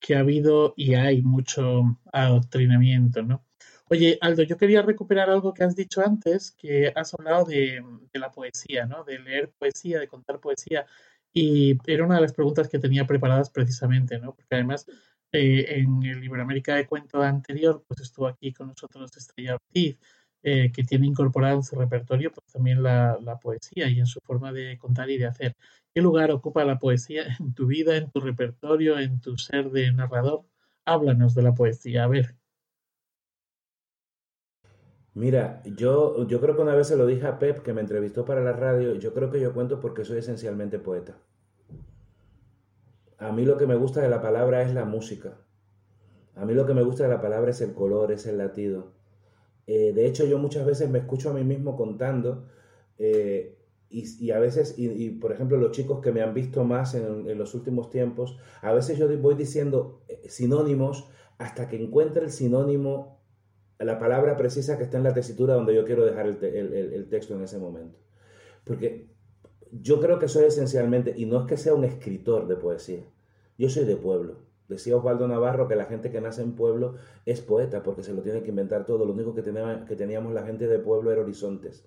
que ha habido y hay mucho adoctrinamiento, ¿no? Oye, Aldo, yo quería recuperar algo que has dicho antes, que has hablado de, la poesía, ¿no? De leer poesía, de contar poesía. Y era una de las preguntas que tenía preparadas precisamente, ¿no? Porque además eh, en el Iberoamérica de Cuento anterior, pues estuvo aquí con nosotros Estrella Ortiz, eh, que tiene incorporado en su repertorio pues también la, la, poesía y en su forma de contar y de hacer. ¿Qué lugar ocupa la poesía en tu vida, en tu repertorio, en tu ser de narrador? Háblanos de la poesía, a ver. Mira, yo, yo creo que una vez se lo dije a Pep, que me entrevistó para la radio, yo creo que yo cuento porque soy esencialmente poeta. A mí lo que me gusta de la palabra es la música. A mí lo que me gusta de la palabra es el color, es el latido. Eh, de hecho, yo muchas veces me escucho a mí mismo contando eh, y, a veces, y, por ejemplo, los chicos que me han visto más en, los últimos tiempos, a veces yo voy diciendo eh, sinónimos hasta que encuentre el sinónimo la palabra precisa que está en la tesitura donde yo quiero dejar el, texto en ese momento. Porque yo creo que soy esencialmente, y no es que sea un escritor de poesía, yo soy de pueblo. Decía Osvaldo Navarro que la gente que nace en pueblo es poeta porque se lo tiene que inventar todo. Lo único que, teníamos, que teníamos la gente de pueblo era horizontes.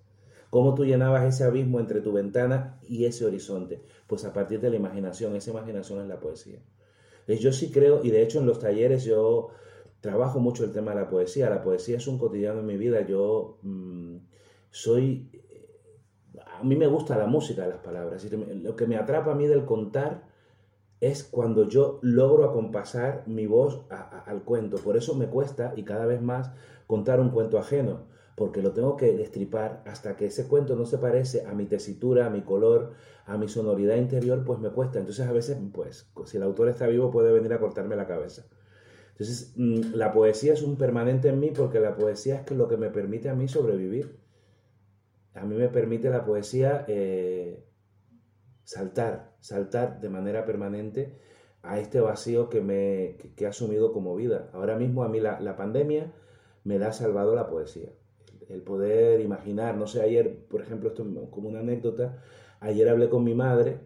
¿Cómo tú llenabas ese abismo entre tu ventana y ese horizonte? Pues a partir de la imaginación, esa imaginación es la poesía. Yo sí creo, y de hecho en los talleres yo trabajo mucho el tema de la poesía. La poesía es un cotidiano en mi vida. Yo mm, soy... A mí me gusta la música de las palabras. Lo que me atrapa a mí del contar es cuando yo logro acompasar mi voz al cuento. Por eso me cuesta, y cada vez más, contar un cuento ajeno, porque lo tengo que destripar hasta que ese cuento no se parece a mi tesitura, a mi color, a mi sonoridad interior, pues me cuesta. Entonces a veces, pues, si el autor está vivo, puede venir a cortarme la cabeza. Entonces, mm, la poesía es un permanente en mí porque la poesía es lo que me permite a mí sobrevivir. A mí me permite la poesía eh, saltar, saltar de manera permanente a este vacío que me que, he asumido como vida. Ahora mismo a mí la, pandemia me da salvado la poesía. El poder imaginar, no sé, ayer, por ejemplo, esto como una anécdota, ayer hablé con mi madre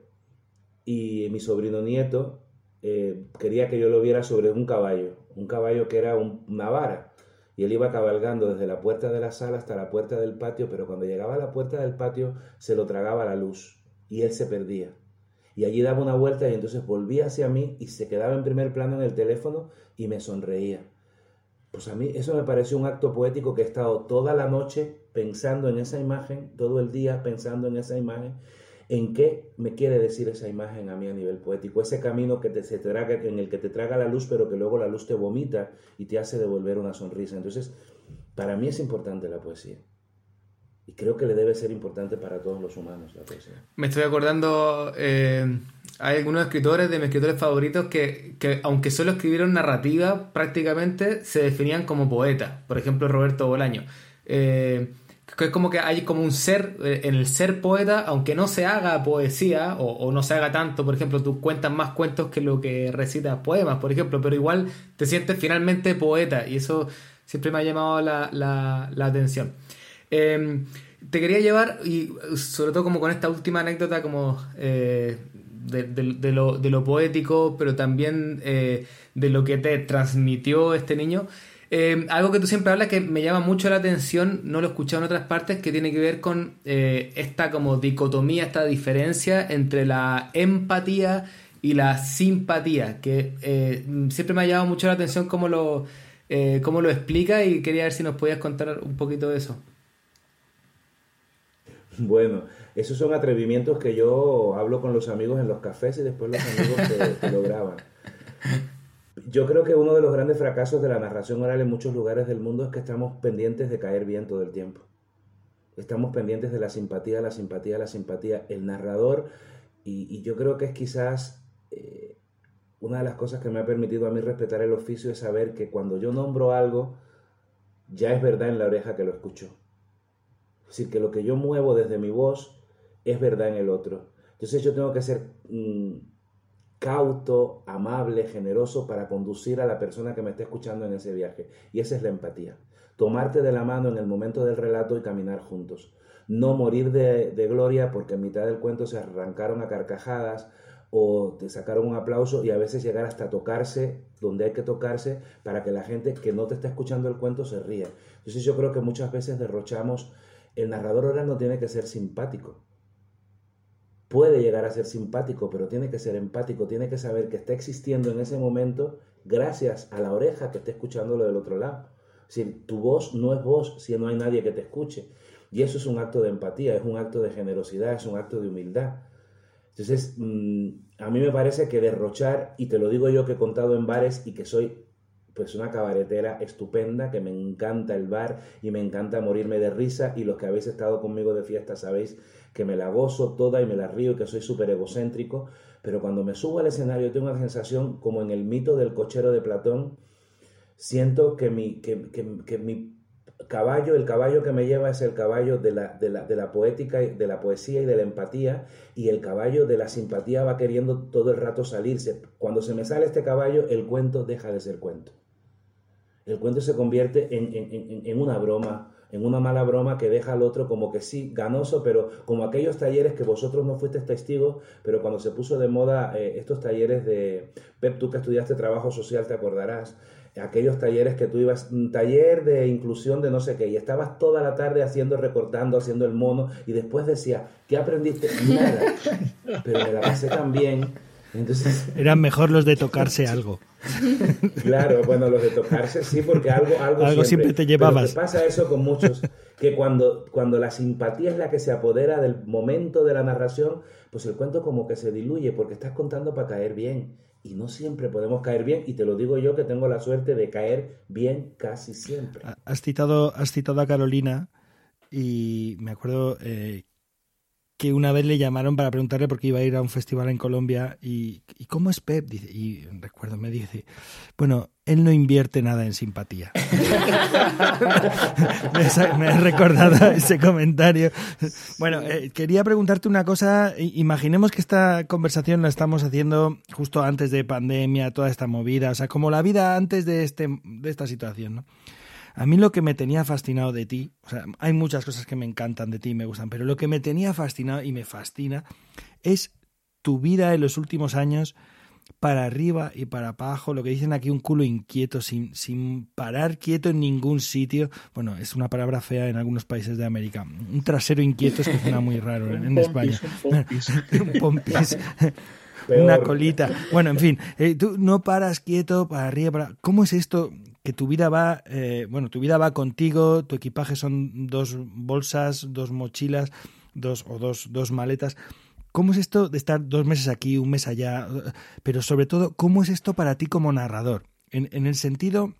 y mi sobrino nieto eh, quería que yo lo viera sobre un caballo, un caballo que era una vara. Y él iba cabalgando desde la puerta de la sala hasta la puerta del patio, pero cuando llegaba a la puerta del patio se lo tragaba la luz y él se perdía. Y allí daba una vuelta y entonces volvía hacia mí y se quedaba en primer plano en el teléfono y me sonreía. Pues a mí eso me pareció un acto poético que he estado toda la noche pensando en esa imagen, todo el día pensando en esa imagen en qué me quiere decir esa imagen a mí a nivel poético, ese camino que te, se traga, en el que te traga la luz, pero que luego la luz te vomita y te hace devolver una sonrisa. Entonces, para mí es importante la poesía. Y creo que le debe ser importante para todos los humanos la poesía. Me estoy acordando, eh, hay algunos escritores de mis escritores favoritos que, que, aunque solo escribieron narrativa, prácticamente se definían como poetas. Por ejemplo, Roberto Bolaño. Eh, que es como que hay como un ser, eh, en el ser poeta, aunque no se haga poesía o, no se haga tanto, por ejemplo, tú cuentas más cuentos que lo que recitas poemas, por ejemplo, pero igual te sientes finalmente poeta y eso siempre me ha llamado la, la, atención. Em, te quería llevar, y sobre todo como con esta última anécdota como eh, de, lo, de, lo, poético, pero también eh, de lo que te transmitió este niño, eh, algo que tú siempre hablas que me llama mucho la atención, no lo he escuchado en otras partes, que tiene que ver con eh, esta como dicotomía, esta diferencia entre la empatía y la simpatía, que eh, siempre me ha llamado mucho la atención cómo lo, cómo lo explica y quería ver si nos podías contar un poquito de eso. Bueno, esos son atrevimientos que yo hablo con los amigos en los cafés y después los amigos te, lo graban. Yo creo que uno de los grandes fracasos de la narración oral en muchos lugares del mundo es que estamos pendientes de caer bien todo el tiempo. Estamos pendientes de la simpatía, la simpatía, la simpatía. El narrador, y, yo creo que es quizás eh, una de las cosas que me ha permitido a mí respetar el oficio es saber que cuando yo nombro algo, ya es verdad en la oreja que lo escucho. Es decir, que lo que yo muevo desde mi voz es verdad en el otro. Entonces yo tengo que ser... Mm, cauto, amable, generoso para conducir a la persona que me esté escuchando en ese viaje. Y esa es la empatía. Tomarte de la mano en el momento del relato y caminar juntos. No morir de, gloria porque en mitad del cuento se arrancaron a carcajadas o te sacaron un aplauso y a veces llegar hasta tocarse donde hay que tocarse para que la gente que no te está escuchando el cuento se ría. Entonces yo creo que muchas veces derrochamos, el narrador ahora no tiene que ser simpático, puede llegar a ser simpático, pero tiene que ser empático, tiene que saber que está existiendo en ese momento gracias a la oreja que está escuchando lo del otro lado. Si tu voz no es voz si no hay nadie que te escuche. Y eso es un acto de empatía, es un acto de generosidad, es un acto de humildad. Entonces, mm, a mí me parece que derrochar, y te lo digo yo que he contado en bares y que soy pues una cabaretera estupenda, que me encanta el bar y me encanta morirme de risa y los que habéis estado conmigo de fiesta sabéis que me la gozo toda y me la río y que soy súper egocéntrico, pero cuando me subo al escenario tengo una sensación como en el mito del cochero de Platón, siento que mi, que, mi caballo, el caballo que me lleva es el caballo de la, de, la, de la, poética, de la poesía y de la empatía, y el caballo de la simpatía va queriendo todo el rato salirse. Cuando se me sale este caballo, el cuento deja de ser cuento. El cuento se convierte en, en, en una broma, en una mala broma que deja al otro como que sí, ganoso, pero como aquellos talleres que vosotros no fuisteis testigos, pero cuando se puso de moda eh, estos talleres de, Pep, tú que estudiaste trabajo social te acordarás, aquellos talleres que tú ibas, un taller de inclusión de no sé qué, y estabas toda la tarde haciendo, recortando, haciendo el mono, y después decía, ¿qué aprendiste? Nada, pero me la pasé tan bien entonces, Eran mejor los de tocarse algo. Claro, bueno, los de tocarse sí, porque algo, algo, siempre, te llevabas. pasa eso con muchos, que cuando, cuando la simpatía es la que se apodera del momento de la narración, pues el cuento como que se diluye, porque estás contando para caer bien. Y no siempre podemos caer bien, y te lo digo yo que tengo la suerte de caer bien casi siempre. Has citado, has citado a Carolina, y me acuerdo eh, que una vez le llamaron para preguntarle por qué iba a ir a un festival en Colombia y, cómo es Pep. Dice, y recuerdo, me dice, bueno, él no invierte nada en simpatía. me, he recordado ese comentario. Bueno, eh, quería preguntarte una cosa. Imaginemos que esta conversación la estamos haciendo justo antes de pandemia, toda esta movida, o sea, como la vida antes de, este, de esta situación, ¿no? A mí lo que me tenía fascinado de ti, o sea, hay muchas cosas que me encantan de ti y me gustan, pero lo que me tenía fascinado y me fascina es tu vida en los últimos años para arriba y para abajo, lo que dicen aquí un culo inquieto, sin, sin parar quieto en ningún sitio. Bueno, es una palabra fea en algunos países de América. Un trasero inquieto es que suena muy raro en, España. un pompis. una colita. Bueno, en fin, eh, tú no paras quieto para arriba, para... ¿Cómo es esto? Que tu vida va, eh, bueno, tu vida va contigo, tu equipaje son dos bolsas, dos mochilas, dos o dos, dos maletas. ¿Cómo es esto de estar dos meses aquí, un mes allá? Pero sobre todo, ¿cómo es esto para ti como narrador? En, en el sentido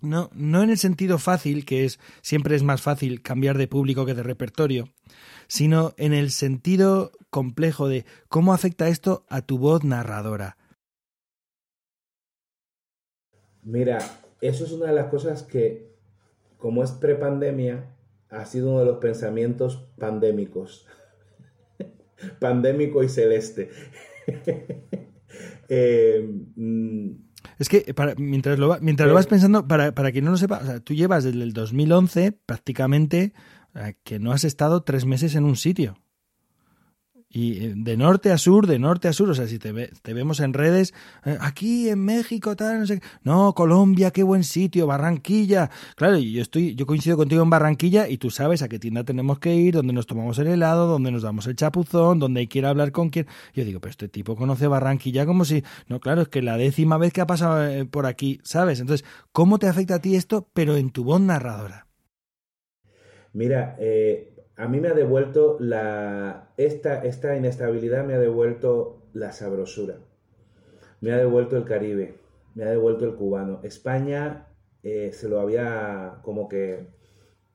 no, no en el sentido fácil, que es siempre es más fácil cambiar de público que de repertorio, sino en el sentido complejo de cómo afecta esto a tu voz narradora. Mira, eso es una de las cosas que, como es prepandemia, ha sido uno de los pensamientos pandémicos. Pandémico y celeste. Eh, mm, es que mientras, lo, mientras lo vas pensando, para, para quien no lo sepa, tú llevas desde el 2011 prácticamente que no has estado tres meses en un sitio. Y eh, de norte a sur, de norte a sur, o sea, si te, te vemos en redes, eh, aquí en México, tal, no sé, no, Colombia, qué buen sitio, Barranquilla. Claro, yo estoy, yo coincido contigo en Barranquilla y tú sabes a qué tienda tenemos que ir, dónde nos tomamos el helado, dónde nos damos el chapuzón, dónde hay hablar con quién. Yo digo, pero este tipo conoce Barranquilla como si, no, claro, es que la décima vez que ha pasado eh, por aquí, ¿sabes? Entonces, ¿cómo te afecta a ti esto, pero en tu voz narradora? Mira, eh, a mí me ha devuelto la, esta, esta inestabilidad me ha devuelto la sabrosura, me ha devuelto el Caribe, me ha devuelto el cubano. España eh, se lo había como que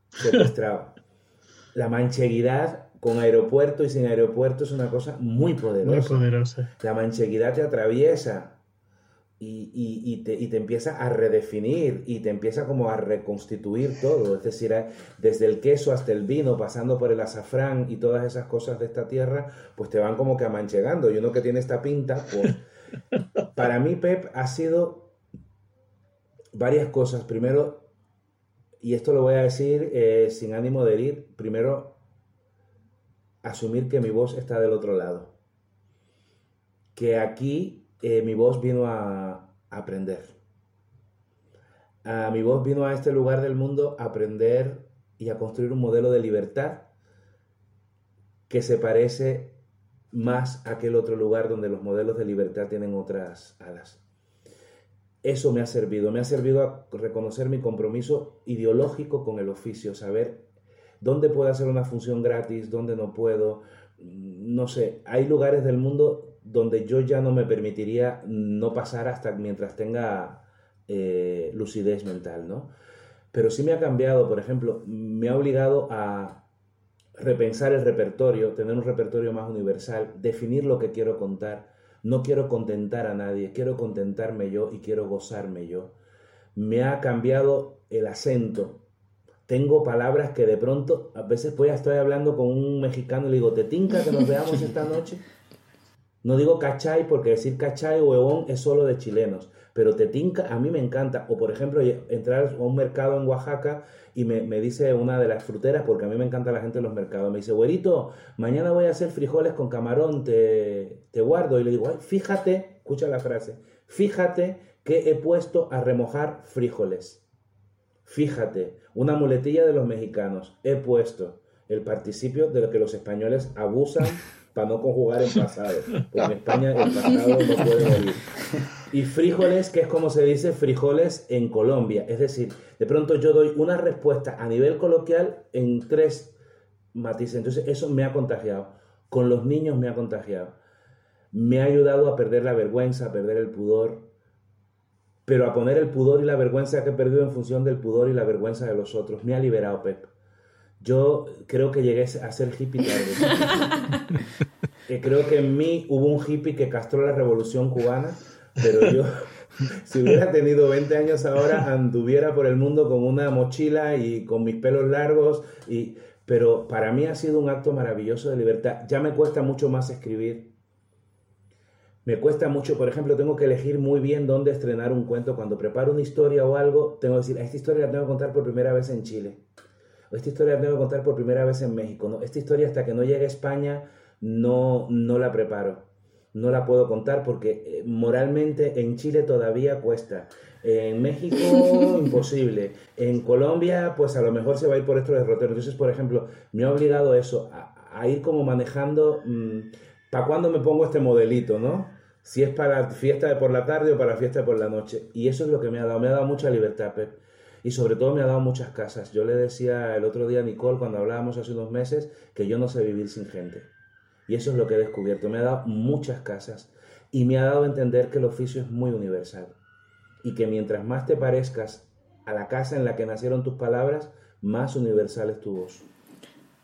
secuestrado. la mancheguidad con aeropuerto y sin aeropuerto es una cosa muy poderosa. Muy poderosa. La mancheguidad te atraviesa y, te, empieza a redefinir y te empieza como a reconstituir todo. Es decir, eh, desde el queso hasta el vino, pasando por el azafrán y todas esas cosas de esta tierra, pues te van como que amanchegando. Y uno que tiene esta pinta, pues para mí Pep ha sido varias cosas. Primero, y esto lo voy a decir eh, sin ánimo de herir, primero, asumir que mi voz está del otro lado. Que aquí mi voz vino a, aprender. mi voz vino a este lugar del mundo a aprender y a construir un modelo de libertad que se parece más a aquel otro lugar donde los modelos de libertad tienen otras alas. Eso me ha servido, me ha servido a reconocer mi compromiso ideológico con el oficio, saber dónde puedo hacer una función gratis, dónde no puedo. No sé, hay lugares del mundo donde yo ya no me permitiría no pasar hasta mientras tenga eh, lucidez mental, ¿no? Pero sí me ha cambiado, por ejemplo, me ha obligado a repensar el repertorio, tener un repertorio más universal, definir lo que quiero contar. No quiero contentar a nadie, quiero contentarme yo y quiero gozarme yo. Me ha cambiado el acento. Tengo palabras que de pronto, a veces pues estoy hablando con un mexicano y le digo, ¿te tinca que nos veamos esta noche? No digo cachai porque decir cachai o huevón es solo de chilenos, pero tetinca a mí me encanta. O por ejemplo, entrar a un mercado en Oaxaca y me, dice una de las fruteras, porque a mí me encanta la gente en los mercados, me dice, güerito, mañana voy a hacer frijoles con camarón, te, te guardo. Y le digo, fíjate, escucha la frase, fíjate que he puesto a remojar frijoles. Fíjate, una muletilla de los mexicanos, he puesto el participio de lo que los españoles abusan para no conjugar en pasado. Porque en España el pasado no puede morir. Y frijoles, que es como se dice frijoles en Colombia. Es decir, de pronto yo doy una respuesta a nivel coloquial en tres matices. Entonces eso me ha contagiado. Con los niños me ha contagiado. Me ha ayudado a perder la vergüenza, a perder el pudor, pero a poner el pudor y la vergüenza que he perdido en función del pudor y la vergüenza de los otros. Me ha liberado, Pep. Yo creo que llegué a ser hippie tarde. Eh, creo que en mí hubo un hippie que castró la revolución cubana, pero yo, si hubiera tenido 20 años ahora, anduviera por el mundo con una mochila y con mis pelos largos. Y, pero para mí ha sido un acto maravilloso de libertad. Ya me cuesta mucho más escribir. Me cuesta mucho, por ejemplo, tengo que elegir muy bien dónde estrenar un cuento. Cuando preparo una historia o algo, tengo que decir, esta historia la tengo que contar por primera vez en Chile esta historia la tengo que contar por primera vez en México, ¿no? Esta historia hasta que no llegue a España no, no la preparo, no la puedo contar porque eh, moralmente en Chile todavía cuesta. En México, imposible. En Colombia, pues a lo mejor se va a ir por estos derroteros. Entonces, por ejemplo, me ha obligado eso, a, ir como manejando, mm, ¿para cuándo me pongo este modelito, no? Si es para fiesta de por la tarde o para fiesta de por la noche. Y eso es lo que me ha dado, me ha dado mucha libertad, Pep y sobre todo me ha dado muchas casas. Yo le decía el otro día a Nicole cuando hablábamos hace unos meses que yo no sé vivir sin gente. Y eso es lo que he descubierto. Me ha dado muchas casas y me ha dado a entender que el oficio es muy universal y que mientras más te parezcas a la casa en la que nacieron tus palabras, más universal es tu voz.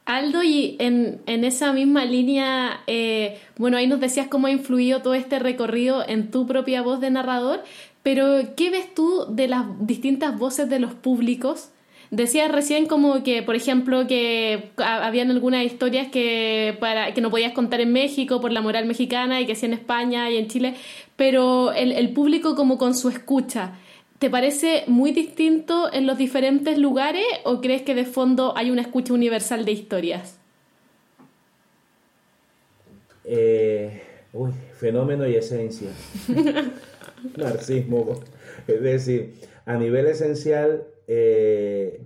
Aldo, y en, esa misma línea, eh, bueno, ahí nos decías cómo ha influido todo este recorrido en tu propia voz de narrador, pero, ¿qué ves tú de las distintas voces de los públicos? Decías recién como que, por ejemplo, que habían algunas historias que, para, que no podías contar en México por la moral mexicana y que sí en España y en Chile, pero el, el público como con su escucha. ¿Te parece muy distinto en los diferentes lugares o crees que de fondo hay una escucha universal de historias? Eh, uy, fenómeno y esencia. Narcismo. Es decir, a nivel esencial eh,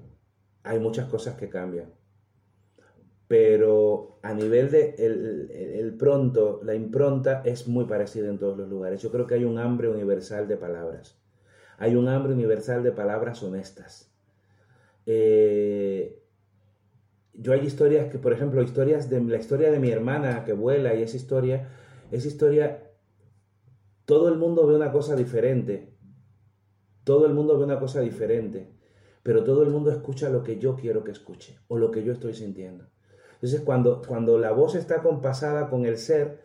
hay muchas cosas que cambian. Pero a nivel de el, pronto, la impronta es muy parecida en todos los lugares. Yo creo que hay un hambre universal de palabras. Hay un hambre universal de palabras honestas. Eh, yo hay historias que, por ejemplo, historias de la historia de mi hermana que vuela y esa historia, esa historia, todo el mundo ve una cosa diferente. Todo el mundo ve una cosa diferente, pero todo el mundo escucha lo que yo quiero que escuche o lo que yo estoy sintiendo. Entonces, cuando, cuando la voz está compasada con el ser,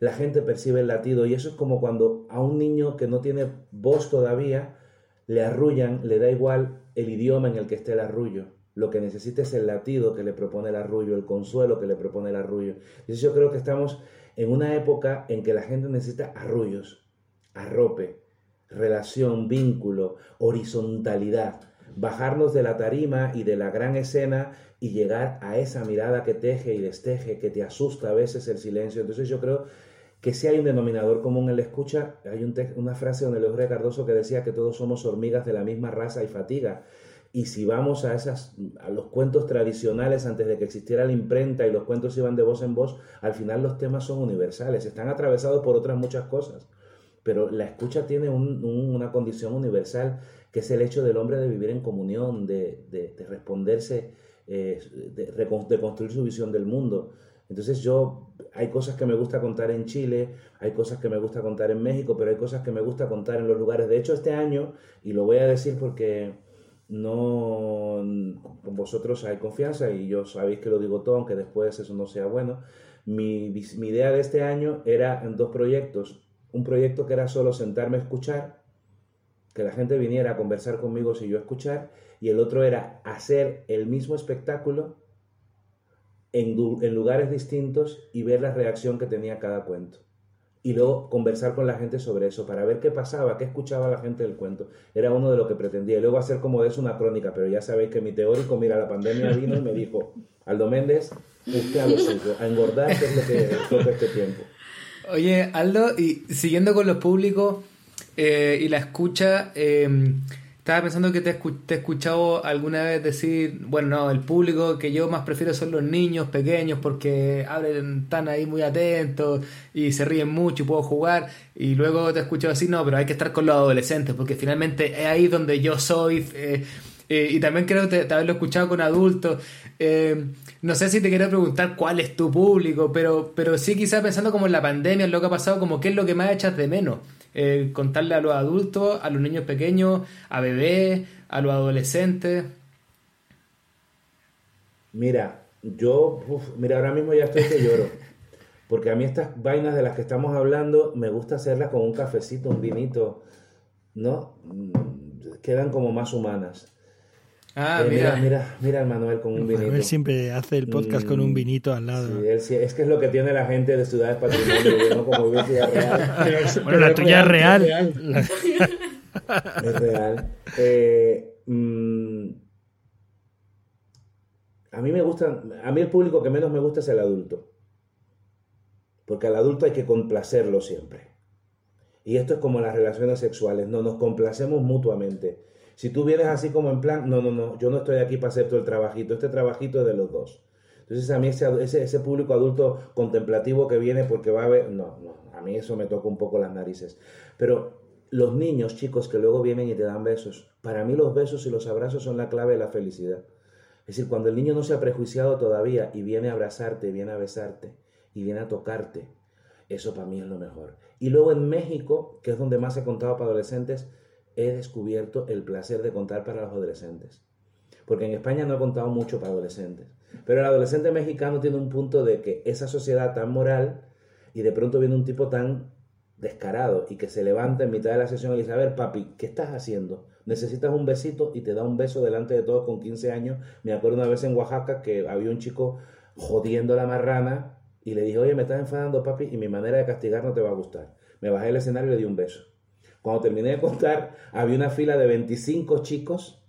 la gente percibe el latido y eso es como cuando a un niño que no tiene voz todavía le arrullan, le da igual el idioma en el que esté el arrullo lo que necesita es el latido que le propone el arrullo, el consuelo que le propone el arrullo. Entonces yo creo que estamos en una época en que la gente necesita arrullos, arrope, relación, vínculo, horizontalidad, bajarnos de la tarima y de la gran escena y llegar a esa mirada que teje y desteje, que te asusta a veces el silencio. Entonces yo creo que si hay un denominador común en la escucha, hay una frase donde León Cardoso que decía que todos somos hormigas de la misma raza y fatiga. Y si vamos a, esas, a los cuentos tradicionales antes de que existiera la imprenta y los cuentos iban de voz en voz, al final los temas son universales, están atravesados por otras muchas cosas. Pero la escucha tiene una condición universal, que es el hecho del hombre de vivir en comunión, de, de, responderse, eh, de, de construir su visión del mundo. Entonces yo, hay cosas que me gusta contar en Chile, hay cosas que me gusta contar en México, pero hay cosas que me gusta contar en los lugares. De hecho, este año, y lo voy a decir porque no con vosotros hay confianza y yo sabéis que lo digo todo, aunque después eso no sea bueno. Mi, mi idea de este año era en dos proyectos. Un proyecto que era solo sentarme a escuchar, que la gente viniera a conversar conmigo si yo escuchar, y el otro era hacer el mismo espectáculo en, en lugares distintos y ver la reacción que tenía cada cuento y luego conversar con la gente sobre eso para ver qué pasaba, qué escuchaba la gente del cuento. Era uno de lo que pretendía. Y luego hacer como de eso una crónica, pero ya sabéis que mi teórico, mira, la pandemia vino y me dijo, Aldo Méndez, usted a lo suyo, a engordar, es lo que toca este tiempo. Oye, Aldo, y siguiendo con los públicos eh, y la escucha, eh, estaba pensando que te, he escuchado alguna vez decir, bueno, no, el público que yo más prefiero son los niños pequeños porque abren, están ahí muy atentos y se ríen mucho y puedo jugar. Y luego te he escuchado así, no, pero hay que estar con los adolescentes porque finalmente es ahí donde yo soy. Eh, eh, y también creo que haberlo escuchado con adultos. Eh, no sé si te quiero preguntar cuál es tu público, pero, pero sí quizás pensando como en la pandemia, en lo que ha pasado, como qué es lo que más echas de menos. Eh, contarle a los adultos, a los niños pequeños, a bebés, a los adolescentes? Mira, yo, mira, ahora mismo ya estoy que lloro. Porque a mí estas vainas de las que estamos hablando, me gusta hacerlas con un cafecito, un vinito, ¿no? Mm, quedan como más humanas. Ah, eh, mira. mira. Mira, Manuel con un vinito. Manuel siempre hace el podcast con un mm, vinito al lado. Sí, es que es lo que tiene la gente de Ciudades Patrimonio, ¿no? Como real. bueno, la tuya es real. Es real. Eh, mm, a mí me gusta, a mí el público que menos me gusta es el adulto. Porque al adulto hay que complacerlo siempre. Y esto es como las relaciones sexuales, no nos complacemos mutuamente. Si tú vienes así como en plan, no, no, no, yo no estoy aquí para hacer todo el trabajito, este trabajito es de los dos. Entonces a mí ese, ese, público adulto contemplativo que viene porque va a ver, no, no, a mí eso me toca un poco las narices. Pero los niños, chicos, que luego vienen y te dan besos, para mí los besos y los abrazos son la clave de la felicidad. Es decir, cuando el niño no se ha prejuiciado todavía y viene a abrazarte, viene a besarte y viene a tocarte, eso para mí es lo mejor. Y luego en México, que es donde más he contado para adolescentes, he descubierto el placer de contar para los adolescentes. Porque en España no he contado mucho para adolescentes. Pero el adolescente mexicano tiene un punto de que esa sociedad tan moral y de pronto viene un tipo tan descarado y que se levanta en mitad de la sesión y dice, a ver, papi, ¿qué estás haciendo? necesitas un besito y te da un beso delante de todos con 15 años. Me acuerdo una vez en Oaxaca que había un chico jodiendo la marrana y le dije, oye, me estás enfadando, papi, y mi manera de castigar no te va a gustar. Me bajé del escenario y le di un beso. Cuando terminé de contar, había una fila de 25 chicos,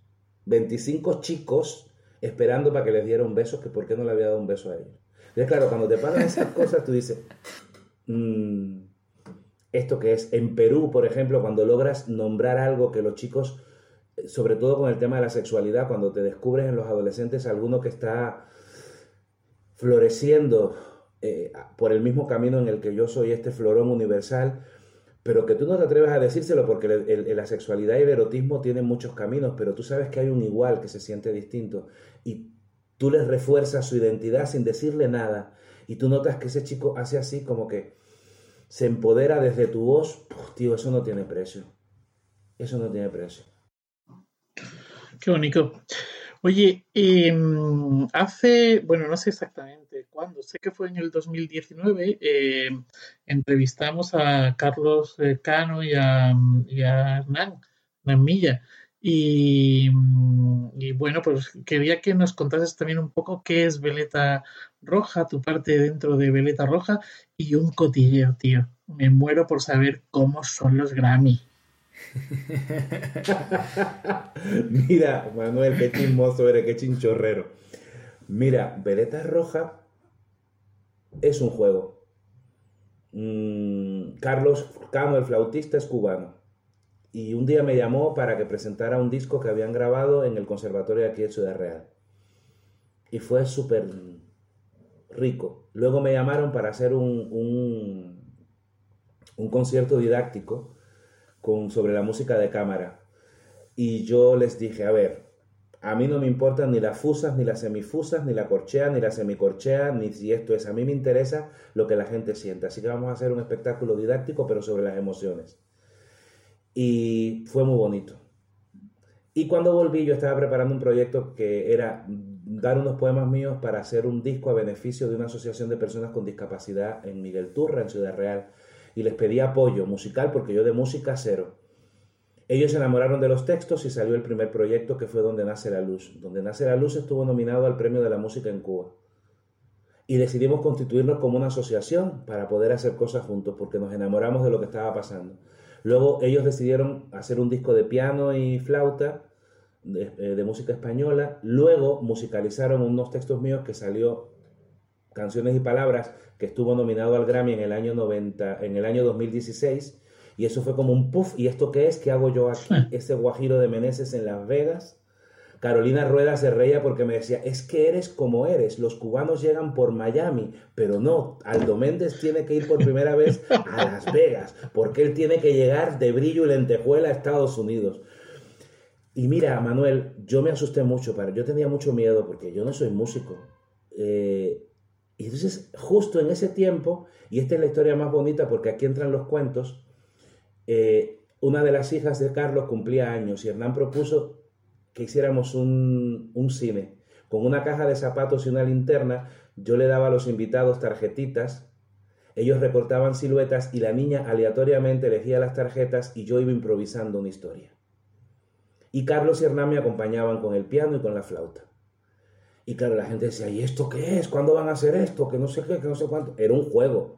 25 chicos esperando para que les diera un beso, que por qué no le había dado un beso a ellos. Entonces, claro, cuando te pasan esas cosas, tú dices, mmm, esto que es en Perú, por ejemplo, cuando logras nombrar algo que los chicos, sobre todo con el tema de la sexualidad, cuando te descubres en los adolescentes alguno que está floreciendo eh, por el mismo camino en el que yo soy este florón universal, pero que tú no te atreves a decírselo porque la sexualidad y el erotismo tienen muchos caminos, pero tú sabes que hay un igual que se siente distinto y tú les refuerzas su identidad sin decirle nada y tú notas que ese chico hace así como que se empodera desde tu voz, tío, eso no tiene precio. Eso no tiene precio. Qué bonito. Oye, em, hace, bueno, no sé exactamente cuándo, sé que fue en el 2019, em, entrevistamos a Carlos eh, Cano y a, Hernán, Hernán Milla. Y, y, bueno, pues quería que nos contases también un poco qué es Veleta Roja, tu parte dentro de Veleta Roja y un cotilleo, tío. Me muero por saber cómo son los Grammy. Mira, Manuel, qué chismoso eres, qué chinchorrero. Mira, Veleta Roja es un juego. Mm, Carlos Cano, el flautista, es cubano. Y un día me llamó para que presentara un disco que habían grabado en el conservatorio de aquí de Ciudad Real. Y fue súper rico. Luego me llamaron para hacer un, un concierto didáctico con, sobre la música de cámara. Y yo les dije, a ver, a mí no me importan ni las fusas, ni las semifusas, ni la corchea, ni la semicorchea, ni si esto es. A mí me interesa lo que la gente siente. Así que vamos a hacer un espectáculo didáctico, pero sobre las emociones. Y fue muy bonito. Y cuando volví, yo estaba preparando un proyecto que era dar unos poemas míos para hacer un disco a beneficio de una asociación de personas con discapacidad en Miguel Turra, en Ciudad Real. Y les pedí apoyo musical porque yo de música cero. Ellos se enamoraron de los textos y salió el primer proyecto que fue Donde Nace la Luz. Donde Nace la Luz estuvo nominado al Premio de la Música en Cuba. Y decidimos constituirnos como una asociación para poder hacer cosas juntos porque nos enamoramos de lo que estaba pasando. Luego ellos decidieron hacer un disco de piano y flauta de, eh, de, música española. Luego musicalizaron unos textos míos que salió Canciones y Palabras, que estuvo nominado al Grammy en el año 90, en el año 2016. Y eso fue como un puff. ¿Y esto qué es? ¿Qué hago yo aquí? Ese guajiro de Meneses en Las Vegas. Carolina Rueda se reía porque me decía, es que eres como eres, los cubanos llegan por Miami, pero no, Aldo Méndez tiene que ir por primera vez a Las Vegas, porque él tiene que llegar de brillo y lentejuela a Estados Unidos. Y mira, Manuel, yo me asusté mucho, para, yo tenía mucho miedo porque yo no soy músico. Eh, y entonces, justo en ese tiempo, y esta es la historia más bonita porque aquí entran los cuentos, eh, una de las hijas de Carlos cumplía años y Hernán propuso que hiciéramos un, un, cine con una caja de zapatos y una linterna. Yo le daba a los invitados tarjetitas, ellos recortaban siluetas y la niña aleatoriamente elegía las tarjetas y yo iba improvisando una historia. Y Carlos y Hernán me acompañaban con el piano y con la flauta. Y claro, la gente decía, ¿y esto qué es? ¿Cuándo van a hacer esto? Que no sé qué, que no sé cuánto. Era un juego.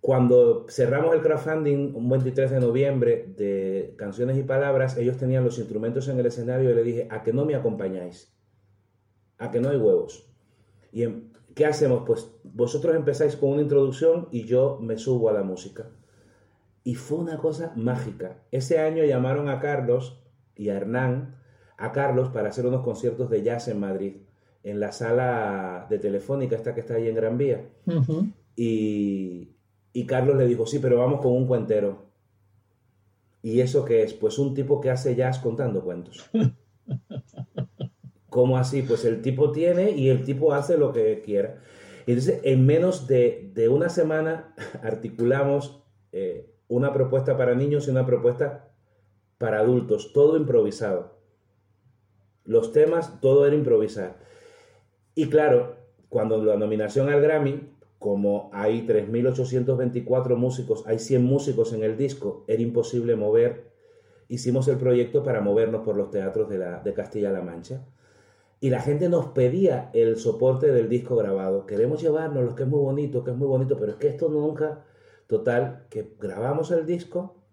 Cuando cerramos el crowdfunding un 23 de noviembre de Canciones y Palabras, ellos tenían los instrumentos en el escenario y le dije, ¿a que no me acompañáis? ¿A que no hay huevos? ¿Y qué hacemos? Pues vosotros empezáis con una introducción y yo me subo a la música. Y fue una cosa mágica. Ese año llamaron a Carlos y a Hernán, a Carlos para hacer unos conciertos de jazz en Madrid, en la sala de Telefónica, esta que está ahí en Gran Vía. Uh -huh. Y, y Carlos le dijo, sí, pero vamos con un cuentero. ¿Y eso qué es? Pues un tipo que hace jazz contando cuentos. ¿Cómo así? Pues el tipo tiene y el tipo hace lo que quiera. Entonces, en menos de, de una semana articulamos eh, una propuesta para niños y una propuesta para adultos, todo improvisado. Los temas, todo era improvisar. Y claro, cuando la nominación al Grammy, como hay 3.824 músicos, hay 100 músicos en el disco, era imposible mover hicimos el proyecto para movernos por los teatros de, la, de Castilla-La Mancha. Y la gente nos pedía el soporte del disco grabado. Queremos llevarnos, lo que es muy bonito, que es muy bonito, pero es que esto nunca... Total, que grabamos el disco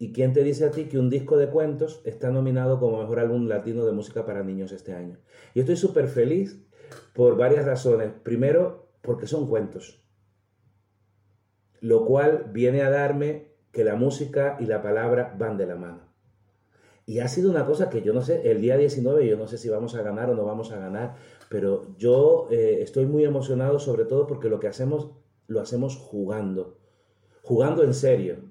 ¿Y quién te dice a ti que un disco de cuentos está nominado como mejor álbum latino de música para niños este año? Y estoy súper feliz por varias razones. Primero, porque son cuentos. Lo cual viene a darme que la música y la palabra van de la mano. Y ha sido una cosa que yo no sé, el día 19 yo no sé si vamos a ganar o no vamos a ganar, pero yo eh, estoy muy emocionado sobre todo porque lo que hacemos lo hacemos jugando, jugando en serio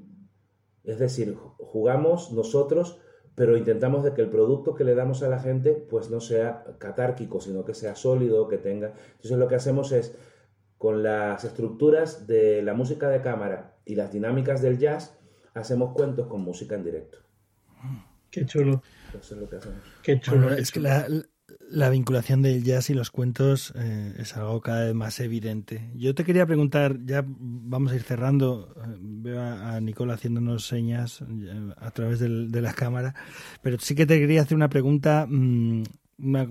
es decir, jugamos nosotros, pero intentamos de que el producto que le damos a la gente pues no sea catárquico, sino que sea sólido, que tenga. Entonces lo que hacemos es con las estructuras de la música de cámara y las dinámicas del jazz, hacemos cuentos con música en directo. Qué chulo. Eso es lo que hacemos. Qué chulo. es que la, la vinculación del jazz y los cuentos eh, es algo cada vez más evidente. Yo te quería preguntar, ya vamos a ir cerrando, eh, veo a, Nicole haciéndonos señas eh, a través de la cámara, pero sí que te quería hacer una pregunta, mm, una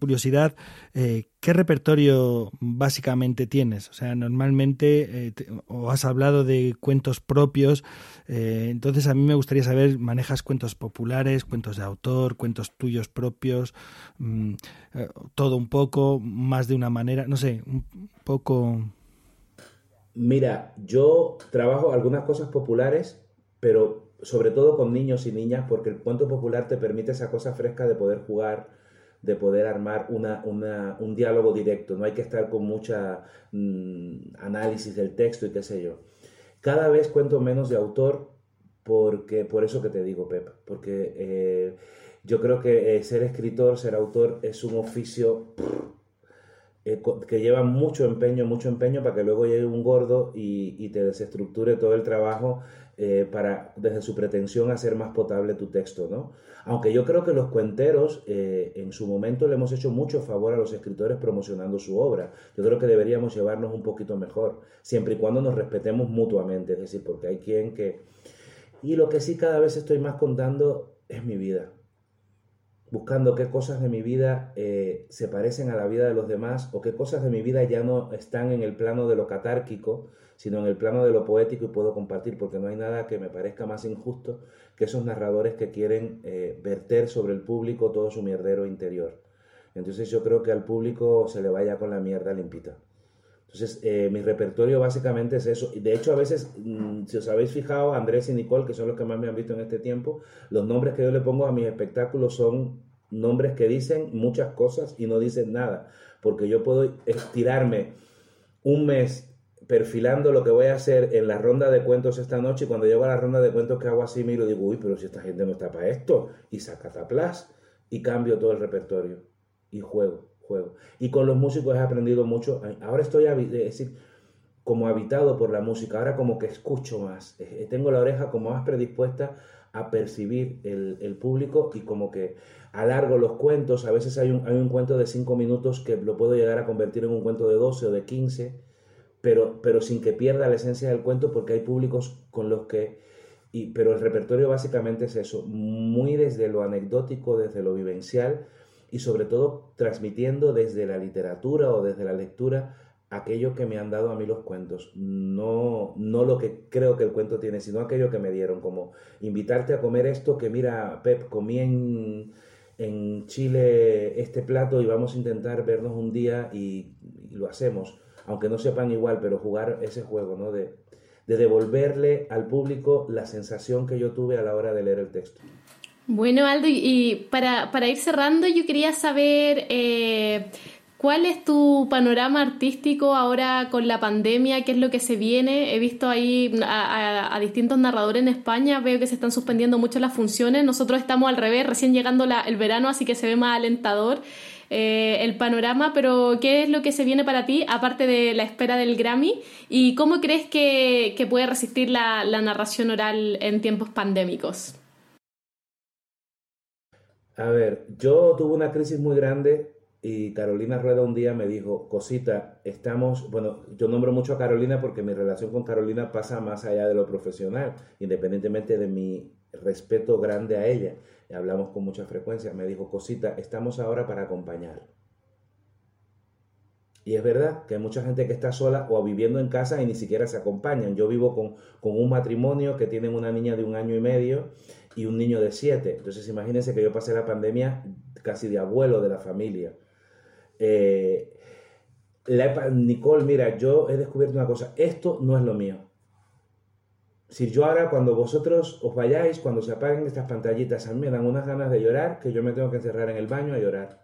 curiosidad, eh, ¿qué repertorio básicamente tienes? O sea, normalmente eh, o has hablado de cuentos propios, eh, entonces a mí me gustaría saber, ¿manejas cuentos populares, cuentos de autor, cuentos tuyos propios, mm, todo un poco, más de una manera, no sé, un poco... Mira, yo trabajo algunas cosas populares, pero sobre todo con niños y niñas, porque el cuento popular te permite esa cosa fresca de poder jugar de poder armar una, un diálogo directo, no hay que estar con mucha mm, análisis del texto y qué sé yo. Cada vez cuento menos de autor porque, por eso que te digo, Pep, porque eh, yo creo que eh, ser escritor, ser autor es un oficio eh, que lleva mucho empeño, mucho empeño para que luego llegue un gordo y, y te desestructure todo el trabajo para, desde su pretensión, hacer más potable tu texto, ¿no? Aunque yo creo que los cuenteros eh, en su momento le hemos hecho mucho favor a los escritores promocionando su obra. Yo creo que deberíamos llevarnos un poquito mejor, siempre y cuando nos respetemos mutuamente, es decir, porque hay quien que... Y lo que sí cada vez estoy más contando es mi vida, buscando qué cosas de mi vida eh, se parecen a la vida de los demás o qué cosas de mi vida ya no están en el plano de lo catárquico, sino en el plano de lo poético y puedo compartir, porque no hay nada que me parezca más injusto que esos narradores que quieren eh, verter sobre el público todo su mierdero interior. Entonces yo creo que al público se le vaya con la mierda limpita. Entonces eh, mi repertorio básicamente es eso. De hecho a veces, mm, si os habéis fijado, Andrés y Nicole, que son los que más me han visto en este tiempo, los nombres que yo le pongo a mis espectáculos son nombres que dicen muchas cosas y no dicen nada. Porque yo puedo estirarme un mes perfilando lo que voy a hacer en la ronda de cuentos esta noche y cuando llego a la ronda de cuentos que hago así miro y digo, uy, pero si esta gente no está para esto y saca taplas y cambio todo el repertorio y juego, juego. Y con los músicos he aprendido mucho, ahora estoy, decir, como habitado por la música, ahora como que escucho más, eh, tengo la oreja como más predispuesta a percibir el, el, público y como que alargo los cuentos, a veces hay un, hay un cuento de 5 minutos que lo puedo llegar a convertir en un cuento de 12 o de 15 pero, pero sin que pierda la esencia del cuento porque hay públicos con los que... Y, pero el repertorio básicamente es eso, muy desde lo anecdótico, desde lo vivencial y sobre todo transmitiendo desde la literatura o desde la lectura aquello que me han dado a mí los cuentos, no, no lo que creo que el cuento tiene, sino aquello que me dieron, como invitarte a comer esto que mira, Pep, comí en, en Chile este plato y vamos a intentar vernos un día y lo hacemos aunque no sepan igual, pero jugar ese juego, ¿no? De, devolverle al público la sensación que yo tuve a la hora de leer el texto. Bueno, Aldo, y para, ir cerrando, yo quería saber eh, cuál es tu panorama artístico ahora con la pandemia, qué es lo que se viene. He visto ahí a, distintos narradores en España, veo que se están suspendiendo mucho las funciones. Nosotros estamos al revés, recién llegando el verano, así que se ve más alentador. Eh, el panorama, pero ¿qué es lo que se viene para ti, aparte de la espera del Grammy? ¿Y cómo crees que, puede resistir la, narración oral en tiempos pandémicos? A ver, yo tuve una crisis muy grande y Carolina Rueda un día me dijo, cosita, estamos, bueno, yo nombro mucho a Carolina porque mi relación con Carolina pasa más allá de lo profesional, independientemente de mi respeto grande a ella, hablamos con mucha frecuencia, me dijo, cosita, estamos ahora para acompañar. Y es verdad que hay mucha gente que está sola o viviendo en casa y ni siquiera se acompañan. Yo vivo con, con un matrimonio que tienen una niña de un año y medio y un niño de siete. Entonces imagínense que yo pasé la pandemia casi de abuelo de la familia. Eh, Nicole, mira, yo he descubierto una cosa, esto no es lo mío. Si yo ahora, cuando vosotros os vayáis, cuando se apaguen estas pantallitas, a mí me dan unas ganas de llorar que yo me tengo que encerrar en el baño a llorar.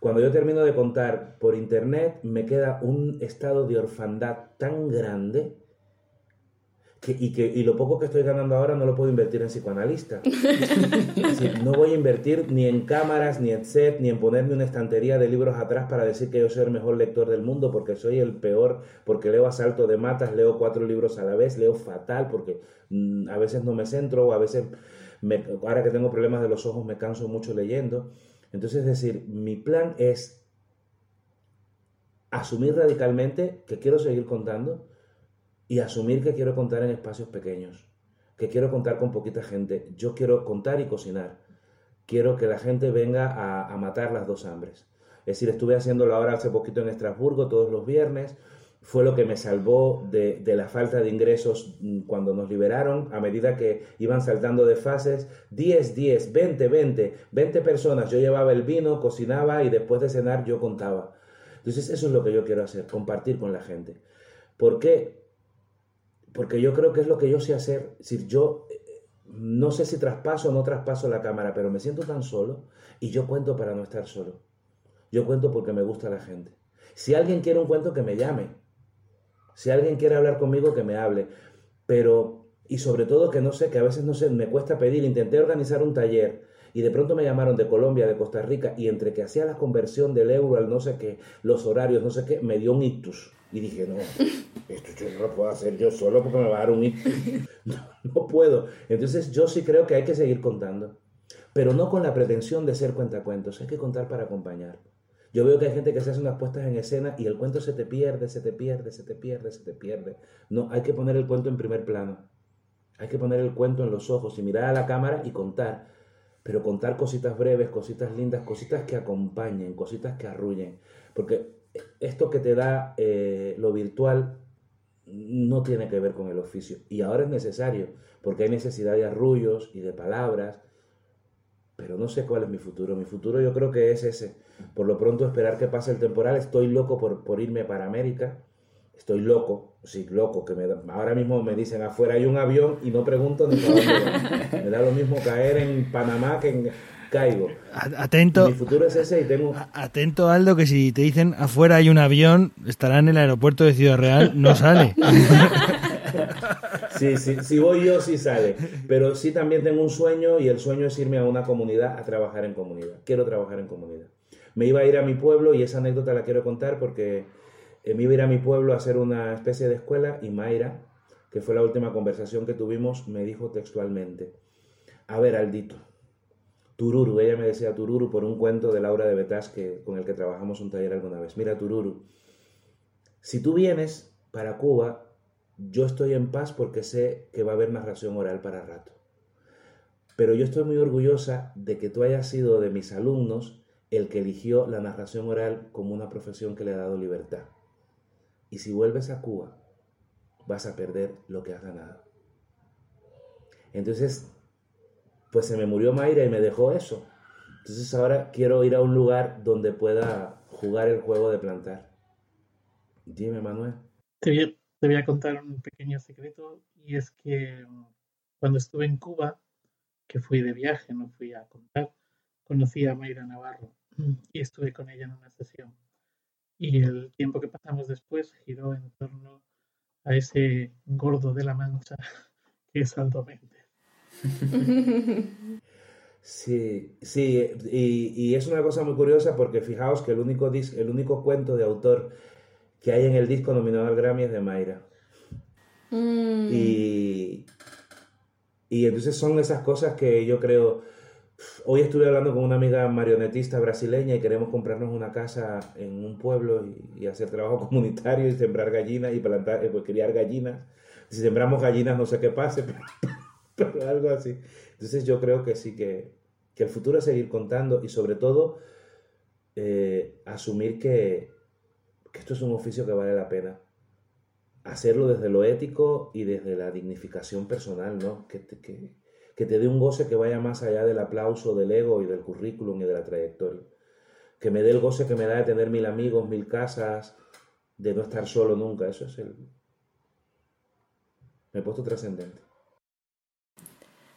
Cuando yo termino de contar por internet, me queda un estado de orfandad tan grande y, que, y lo poco que estoy ganando ahora no lo puedo invertir en psicoanalista. no voy a invertir ni en cámaras, ni en set, ni en ponerme una estantería de libros atrás para decir que yo soy el mejor lector del mundo, porque soy el peor, porque leo a salto de matas, leo cuatro libros a la vez, leo fatal, porque mm, a veces no me centro, o a veces, me, ahora que tengo problemas de los ojos, me canso mucho leyendo. Entonces, es decir, mi plan es asumir radicalmente que quiero seguir contando, y asumir que quiero contar en espacios pequeños, que quiero contar con poquita gente. Yo quiero contar y cocinar. Quiero que la gente venga a, matar las dos hambres. Es decir, estuve haciéndolo ahora hace poquito en Estrasburgo todos los viernes. Fue lo que me salvó de, de, la falta de ingresos mm, cuando nos liberaron, a medida que iban saltando de fases. 10, 10, 20, 20, 20 personas. Yo llevaba el vino, cocinaba y después de cenar yo contaba. Entonces eso es lo que yo quiero hacer, compartir con la gente. ¿Por qué? Porque yo creo que es lo que yo sé hacer. Si yo eh, no sé si traspaso o no traspaso la cámara, pero me siento tan solo y yo cuento para no estar solo. Yo cuento porque me gusta la gente. Si alguien quiere un cuento, que me llame. Si alguien quiere hablar conmigo, que me hable. Pero, y sobre todo que no sé, que a veces no sé, me cuesta pedir. Intenté organizar un taller y de pronto me llamaron de Colombia, de Costa Rica, y entre que hacía la conversión del euro al no sé qué, los horarios, no sé qué, me dio un ictus. Y dije, no, esto yo no lo puedo hacer yo solo porque me va a dar un ictus. No, puedo. Entonces yo sí creo que hay que seguir contando, pero no con la pretensión de ser cuentacuentos, hay que contar para acompañar. Yo veo que hay gente que se hace unas puestas en escena y el cuento se te pierde, se te pierde, se te pierde, se te pierde. No, hay que poner el cuento en primer plano. Hay que poner el cuento en los ojos y mirar a la cámara y contar. Pero contar cositas breves, cositas lindas, cositas que acompañen, cositas que arrullen. Porque esto que te da eh, lo virtual no tiene que ver con el oficio. Y ahora es necesario, porque hay necesidad de arrullos y de palabras, pero no sé cuál es mi futuro. Mi futuro yo creo que es ese. Por lo pronto esperar que pase el temporal. Estoy loco por, por irme para América. Estoy loco, sí, loco, que me ahora mismo me dicen afuera hay un avión y no pregunto ni para dónde Me da lo mismo caer en Panamá que en, caigo. Atento. Mi futuro es ese y tengo. Atento, Aldo, que si te dicen afuera hay un avión, estará en el aeropuerto de Ciudad Real, no sale. Sí, sí, si voy yo, sí sale. Pero sí también tengo un sueño y el sueño es irme a una comunidad a trabajar en comunidad. Quiero trabajar en comunidad. Me iba a ir a mi pueblo y esa anécdota la quiero contar porque me iba a a mi pueblo a hacer una especie de escuela y Mayra, que fue la última conversación que tuvimos, me dijo textualmente, a ver, Aldito, Tururu, ella me decía Tururu por un cuento de Laura de Betas que, con el que trabajamos un taller alguna vez. Mira, Tururu, si tú vienes para Cuba, yo estoy en paz porque sé que va a haber narración oral para rato. Pero yo estoy muy orgullosa de que tú hayas sido de mis alumnos el que eligió la narración oral como una profesión que le ha dado libertad. Y si vuelves a Cuba, vas a perder lo que has ganado. Entonces, pues se me murió Mayra y me dejó eso. Entonces ahora quiero ir a un lugar donde pueda jugar el juego de plantar. Dime, Manuel. Te voy, a, contar un pequeño secreto y es que mm, cuando estuve en Cuba, que fui de viaje, no fui a contar, conocí a Mayra Navarro y estuve con ella en una sesión. Y el tiempo que pasamos después giró en torno a ese gordo de la mancha que es Aldo Sí, sí, y, es una cosa muy curiosa porque fijaos que el único, el único cuento de autor que hay en el disco nominado al Grammy es de Mayra. Mm. Y, y entonces son esas cosas que yo creo... Hoy estuve hablando con una amiga marionetista brasileña y queremos comprarnos una casa en un pueblo y, hacer trabajo comunitario y sembrar gallinas y plantar, pues criar gallinas. Si sembramos gallinas no sé qué pase, pero algo así. Entonces yo creo que sí que, que el futuro es seguir contando y sobre todo eh, asumir que, que esto es un oficio que vale la pena. Hacerlo desde lo ético y desde la dignificación personal, ¿no? Que que, que te dé un goce que vaya más allá del aplauso, del ego y del currículum y de la trayectoria. Que me dé el goce que me da de tener mil amigos, mil casas, de no estar solo nunca. Eso es el... Me he puesto trascendente.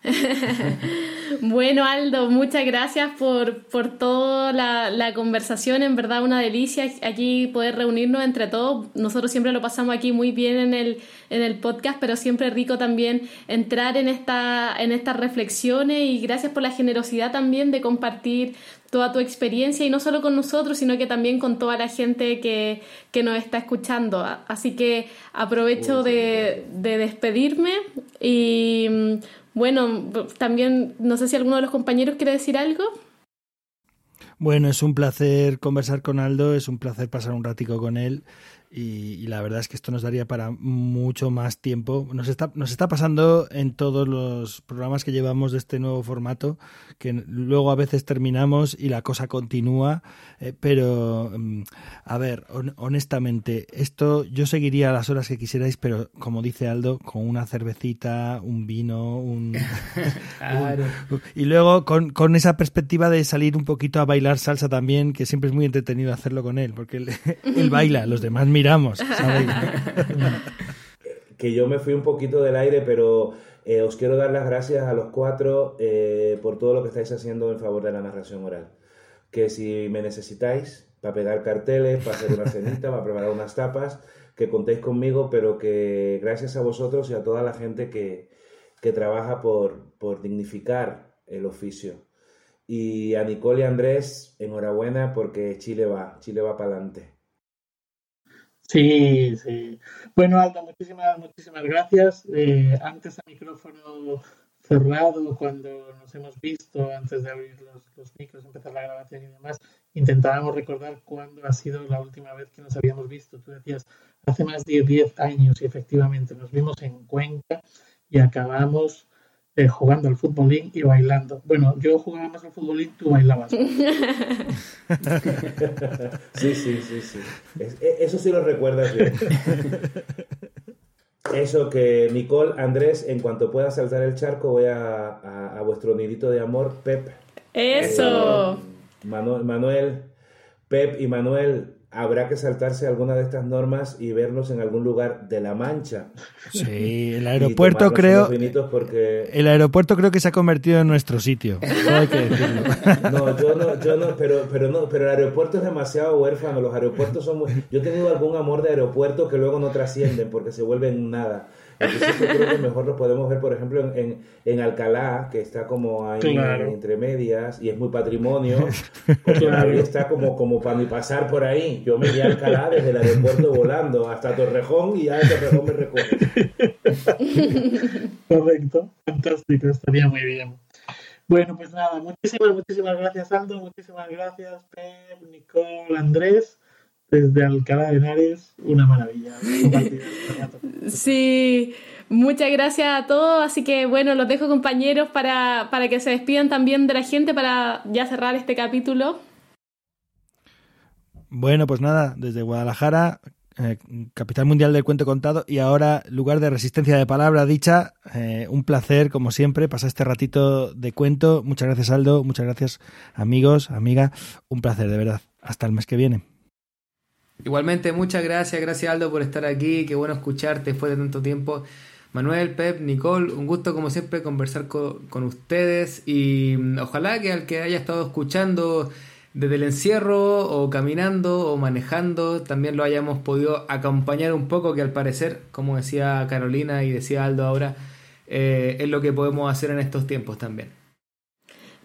bueno, Aldo, muchas gracias por, por toda la, la, conversación. En verdad, una delicia aquí poder reunirnos entre todos. Nosotros siempre lo pasamos aquí muy bien en el, en el podcast, pero siempre rico también entrar en, esta, en estas reflexiones y gracias por la generosidad también de compartir toda tu experiencia y no solo con nosotros, sino que también con toda la gente que, que nos está escuchando. Así que aprovecho de, de despedirme y bueno, también no sé si alguno de los compañeros quiere decir algo. Bueno, es un placer conversar con Aldo, es un placer pasar un ratico con él y, y, la verdad es que esto nos daría para mucho más tiempo. Nos está, nos está pasando en todos los programas que llevamos de este nuevo formato, que luego a veces terminamos y la cosa continúa, eh, pero mm, a ver, on, honestamente, esto yo seguiría las horas que quisierais, pero como dice Aldo, con una cervecita, un vino, un... claro. un y luego con, con, esa perspectiva de salir un poquito a bailar salsa también, que siempre es muy entretenido hacerlo con él, porque él, él baila, los demás miramos. ¿sabéis? que yo me fui un poquito del aire, pero eh, os quiero dar las gracias a los cuatro eh, por todo lo que estáis haciendo en favor de la narración oral. Que si me necesitáis para pegar carteles, para hacer una cenita, para preparar unas tapas, que contéis conmigo, pero que gracias a vosotros y a toda la gente que, que trabaja por, por dignificar el oficio. Y a Nicole y Andrés, enhorabuena porque Chile va, Chile va para adelante. Sí, sí. Bueno, Aldo, muchísimas, muchísimas gracias. Eh, antes a micrófono cerrado, cuando nos hemos visto, antes de abrir los, los, micros, empezar la grabación y demás, intentábamos recordar cuándo ha sido la última vez que nos habíamos visto. Tú decías, hace más de 10 años y efectivamente nos vimos en Cuenca y acabamos eh, jugando al futbolín y bailando. Bueno, yo jugaba más al futbolín, tú bailabas. sí, sí, sí, sí. Es, eso sí lo recuerdas bien. Eso que Nicole, Andrés, en cuanto pueda saltar el charco, voy a, a, a vuestro nidito de amor, Pep. Eso. Eh, Manuel, Manuel, Pep y Manuel, habrá que saltarse alguna de estas normas y vernos en algún lugar de la Mancha. Sí, el aeropuerto creo. Porque... El aeropuerto creo que se ha convertido en nuestro sitio. No hay que decirlo. No, yo no, yo no, pero, pero no, pero el aeropuerto es demasiado huérfano. Los aeropuertos son muy... Yo he tenido algún amor de aeropuerto que luego no trascienden porque se vuelven nada. Entonces yo creo que mejor lo podemos ver, por ejemplo, en, en, en Alcalá, que está como ahí Claro. entre medias y es muy patrimonio, porque Claro. está como, como para mi pasar por ahí. Yo me iría a Alcalá desde el aeropuerto volando hasta Torrejón y ya de Torrejón me recoge. Correcto, fantástico, estaría muy bien. Bueno, pues nada, muchísimas, muchísimas gracias Aldo, muchísimas gracias Pep, Nicole, Andrés, desde Alcalá de Henares, una maravilla. Sí, muchas gracias a todos. Así que bueno, los dejo compañeros para, para que se despidan también de la gente para ya cerrar este capítulo. Bueno, pues nada, desde Guadalajara, eh, capital mundial del cuento contado y ahora lugar de resistencia de palabra dicha. Eh, un placer, como siempre, pasar este ratito de cuento. Muchas gracias, Aldo. Muchas gracias, amigos, amiga. Un placer, de verdad. Hasta el mes que viene. Igualmente, muchas gracias, gracias Aldo por estar aquí, qué bueno escucharte después de tanto tiempo. Manuel, Pep, Nicole, un gusto como siempre conversar con, con ustedes y mm, ojalá que al que haya estado escuchando desde el encierro o caminando o manejando también lo hayamos podido acompañar un poco que al parecer, como decía Carolina y decía Aldo ahora, eh, es lo que podemos hacer en estos tiempos también.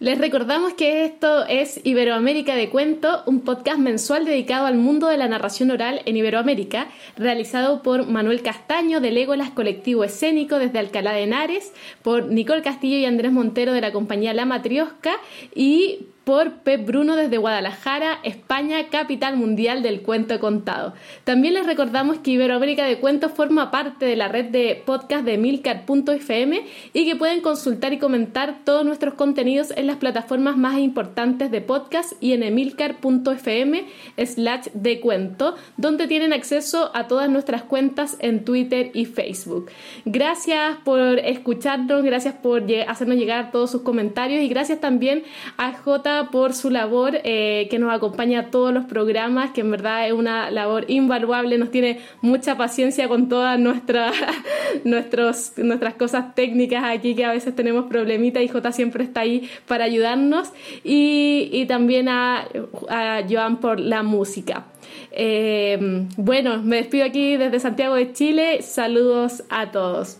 Les recordamos que esto es Iberoamérica de Cuento, un podcast mensual dedicado al mundo de la narración oral en Iberoamérica, realizado por Manuel Castaño de Legolas Colectivo Escénico desde Alcalá de Henares, por Nicole Castillo y Andrés Montero de la compañía La Matriosca y por Pep Bruno desde Guadalajara, España, capital mundial del cuento contado. También les recordamos que Iberoamérica de Cuentos forma parte de la red de podcast de milcar.fm y que pueden consultar y comentar todos nuestros contenidos en las plataformas más importantes de podcast y en emilcar.fm slash de cuento, donde tienen acceso a todas nuestras cuentas en Twitter y Facebook. Gracias por escucharnos, gracias por hacernos llegar todos sus comentarios y gracias también a J por su labor eh, que nos acompaña a todos los programas, que en verdad es una labor invaluable, nos tiene mucha paciencia con todas nuestras, nuestras cosas técnicas aquí que a veces tenemos problemitas y J siempre está ahí para ayudarnos y, también a, a Joan por la música. Eh, bueno, me despido aquí desde Santiago de Chile. Saludos a todos.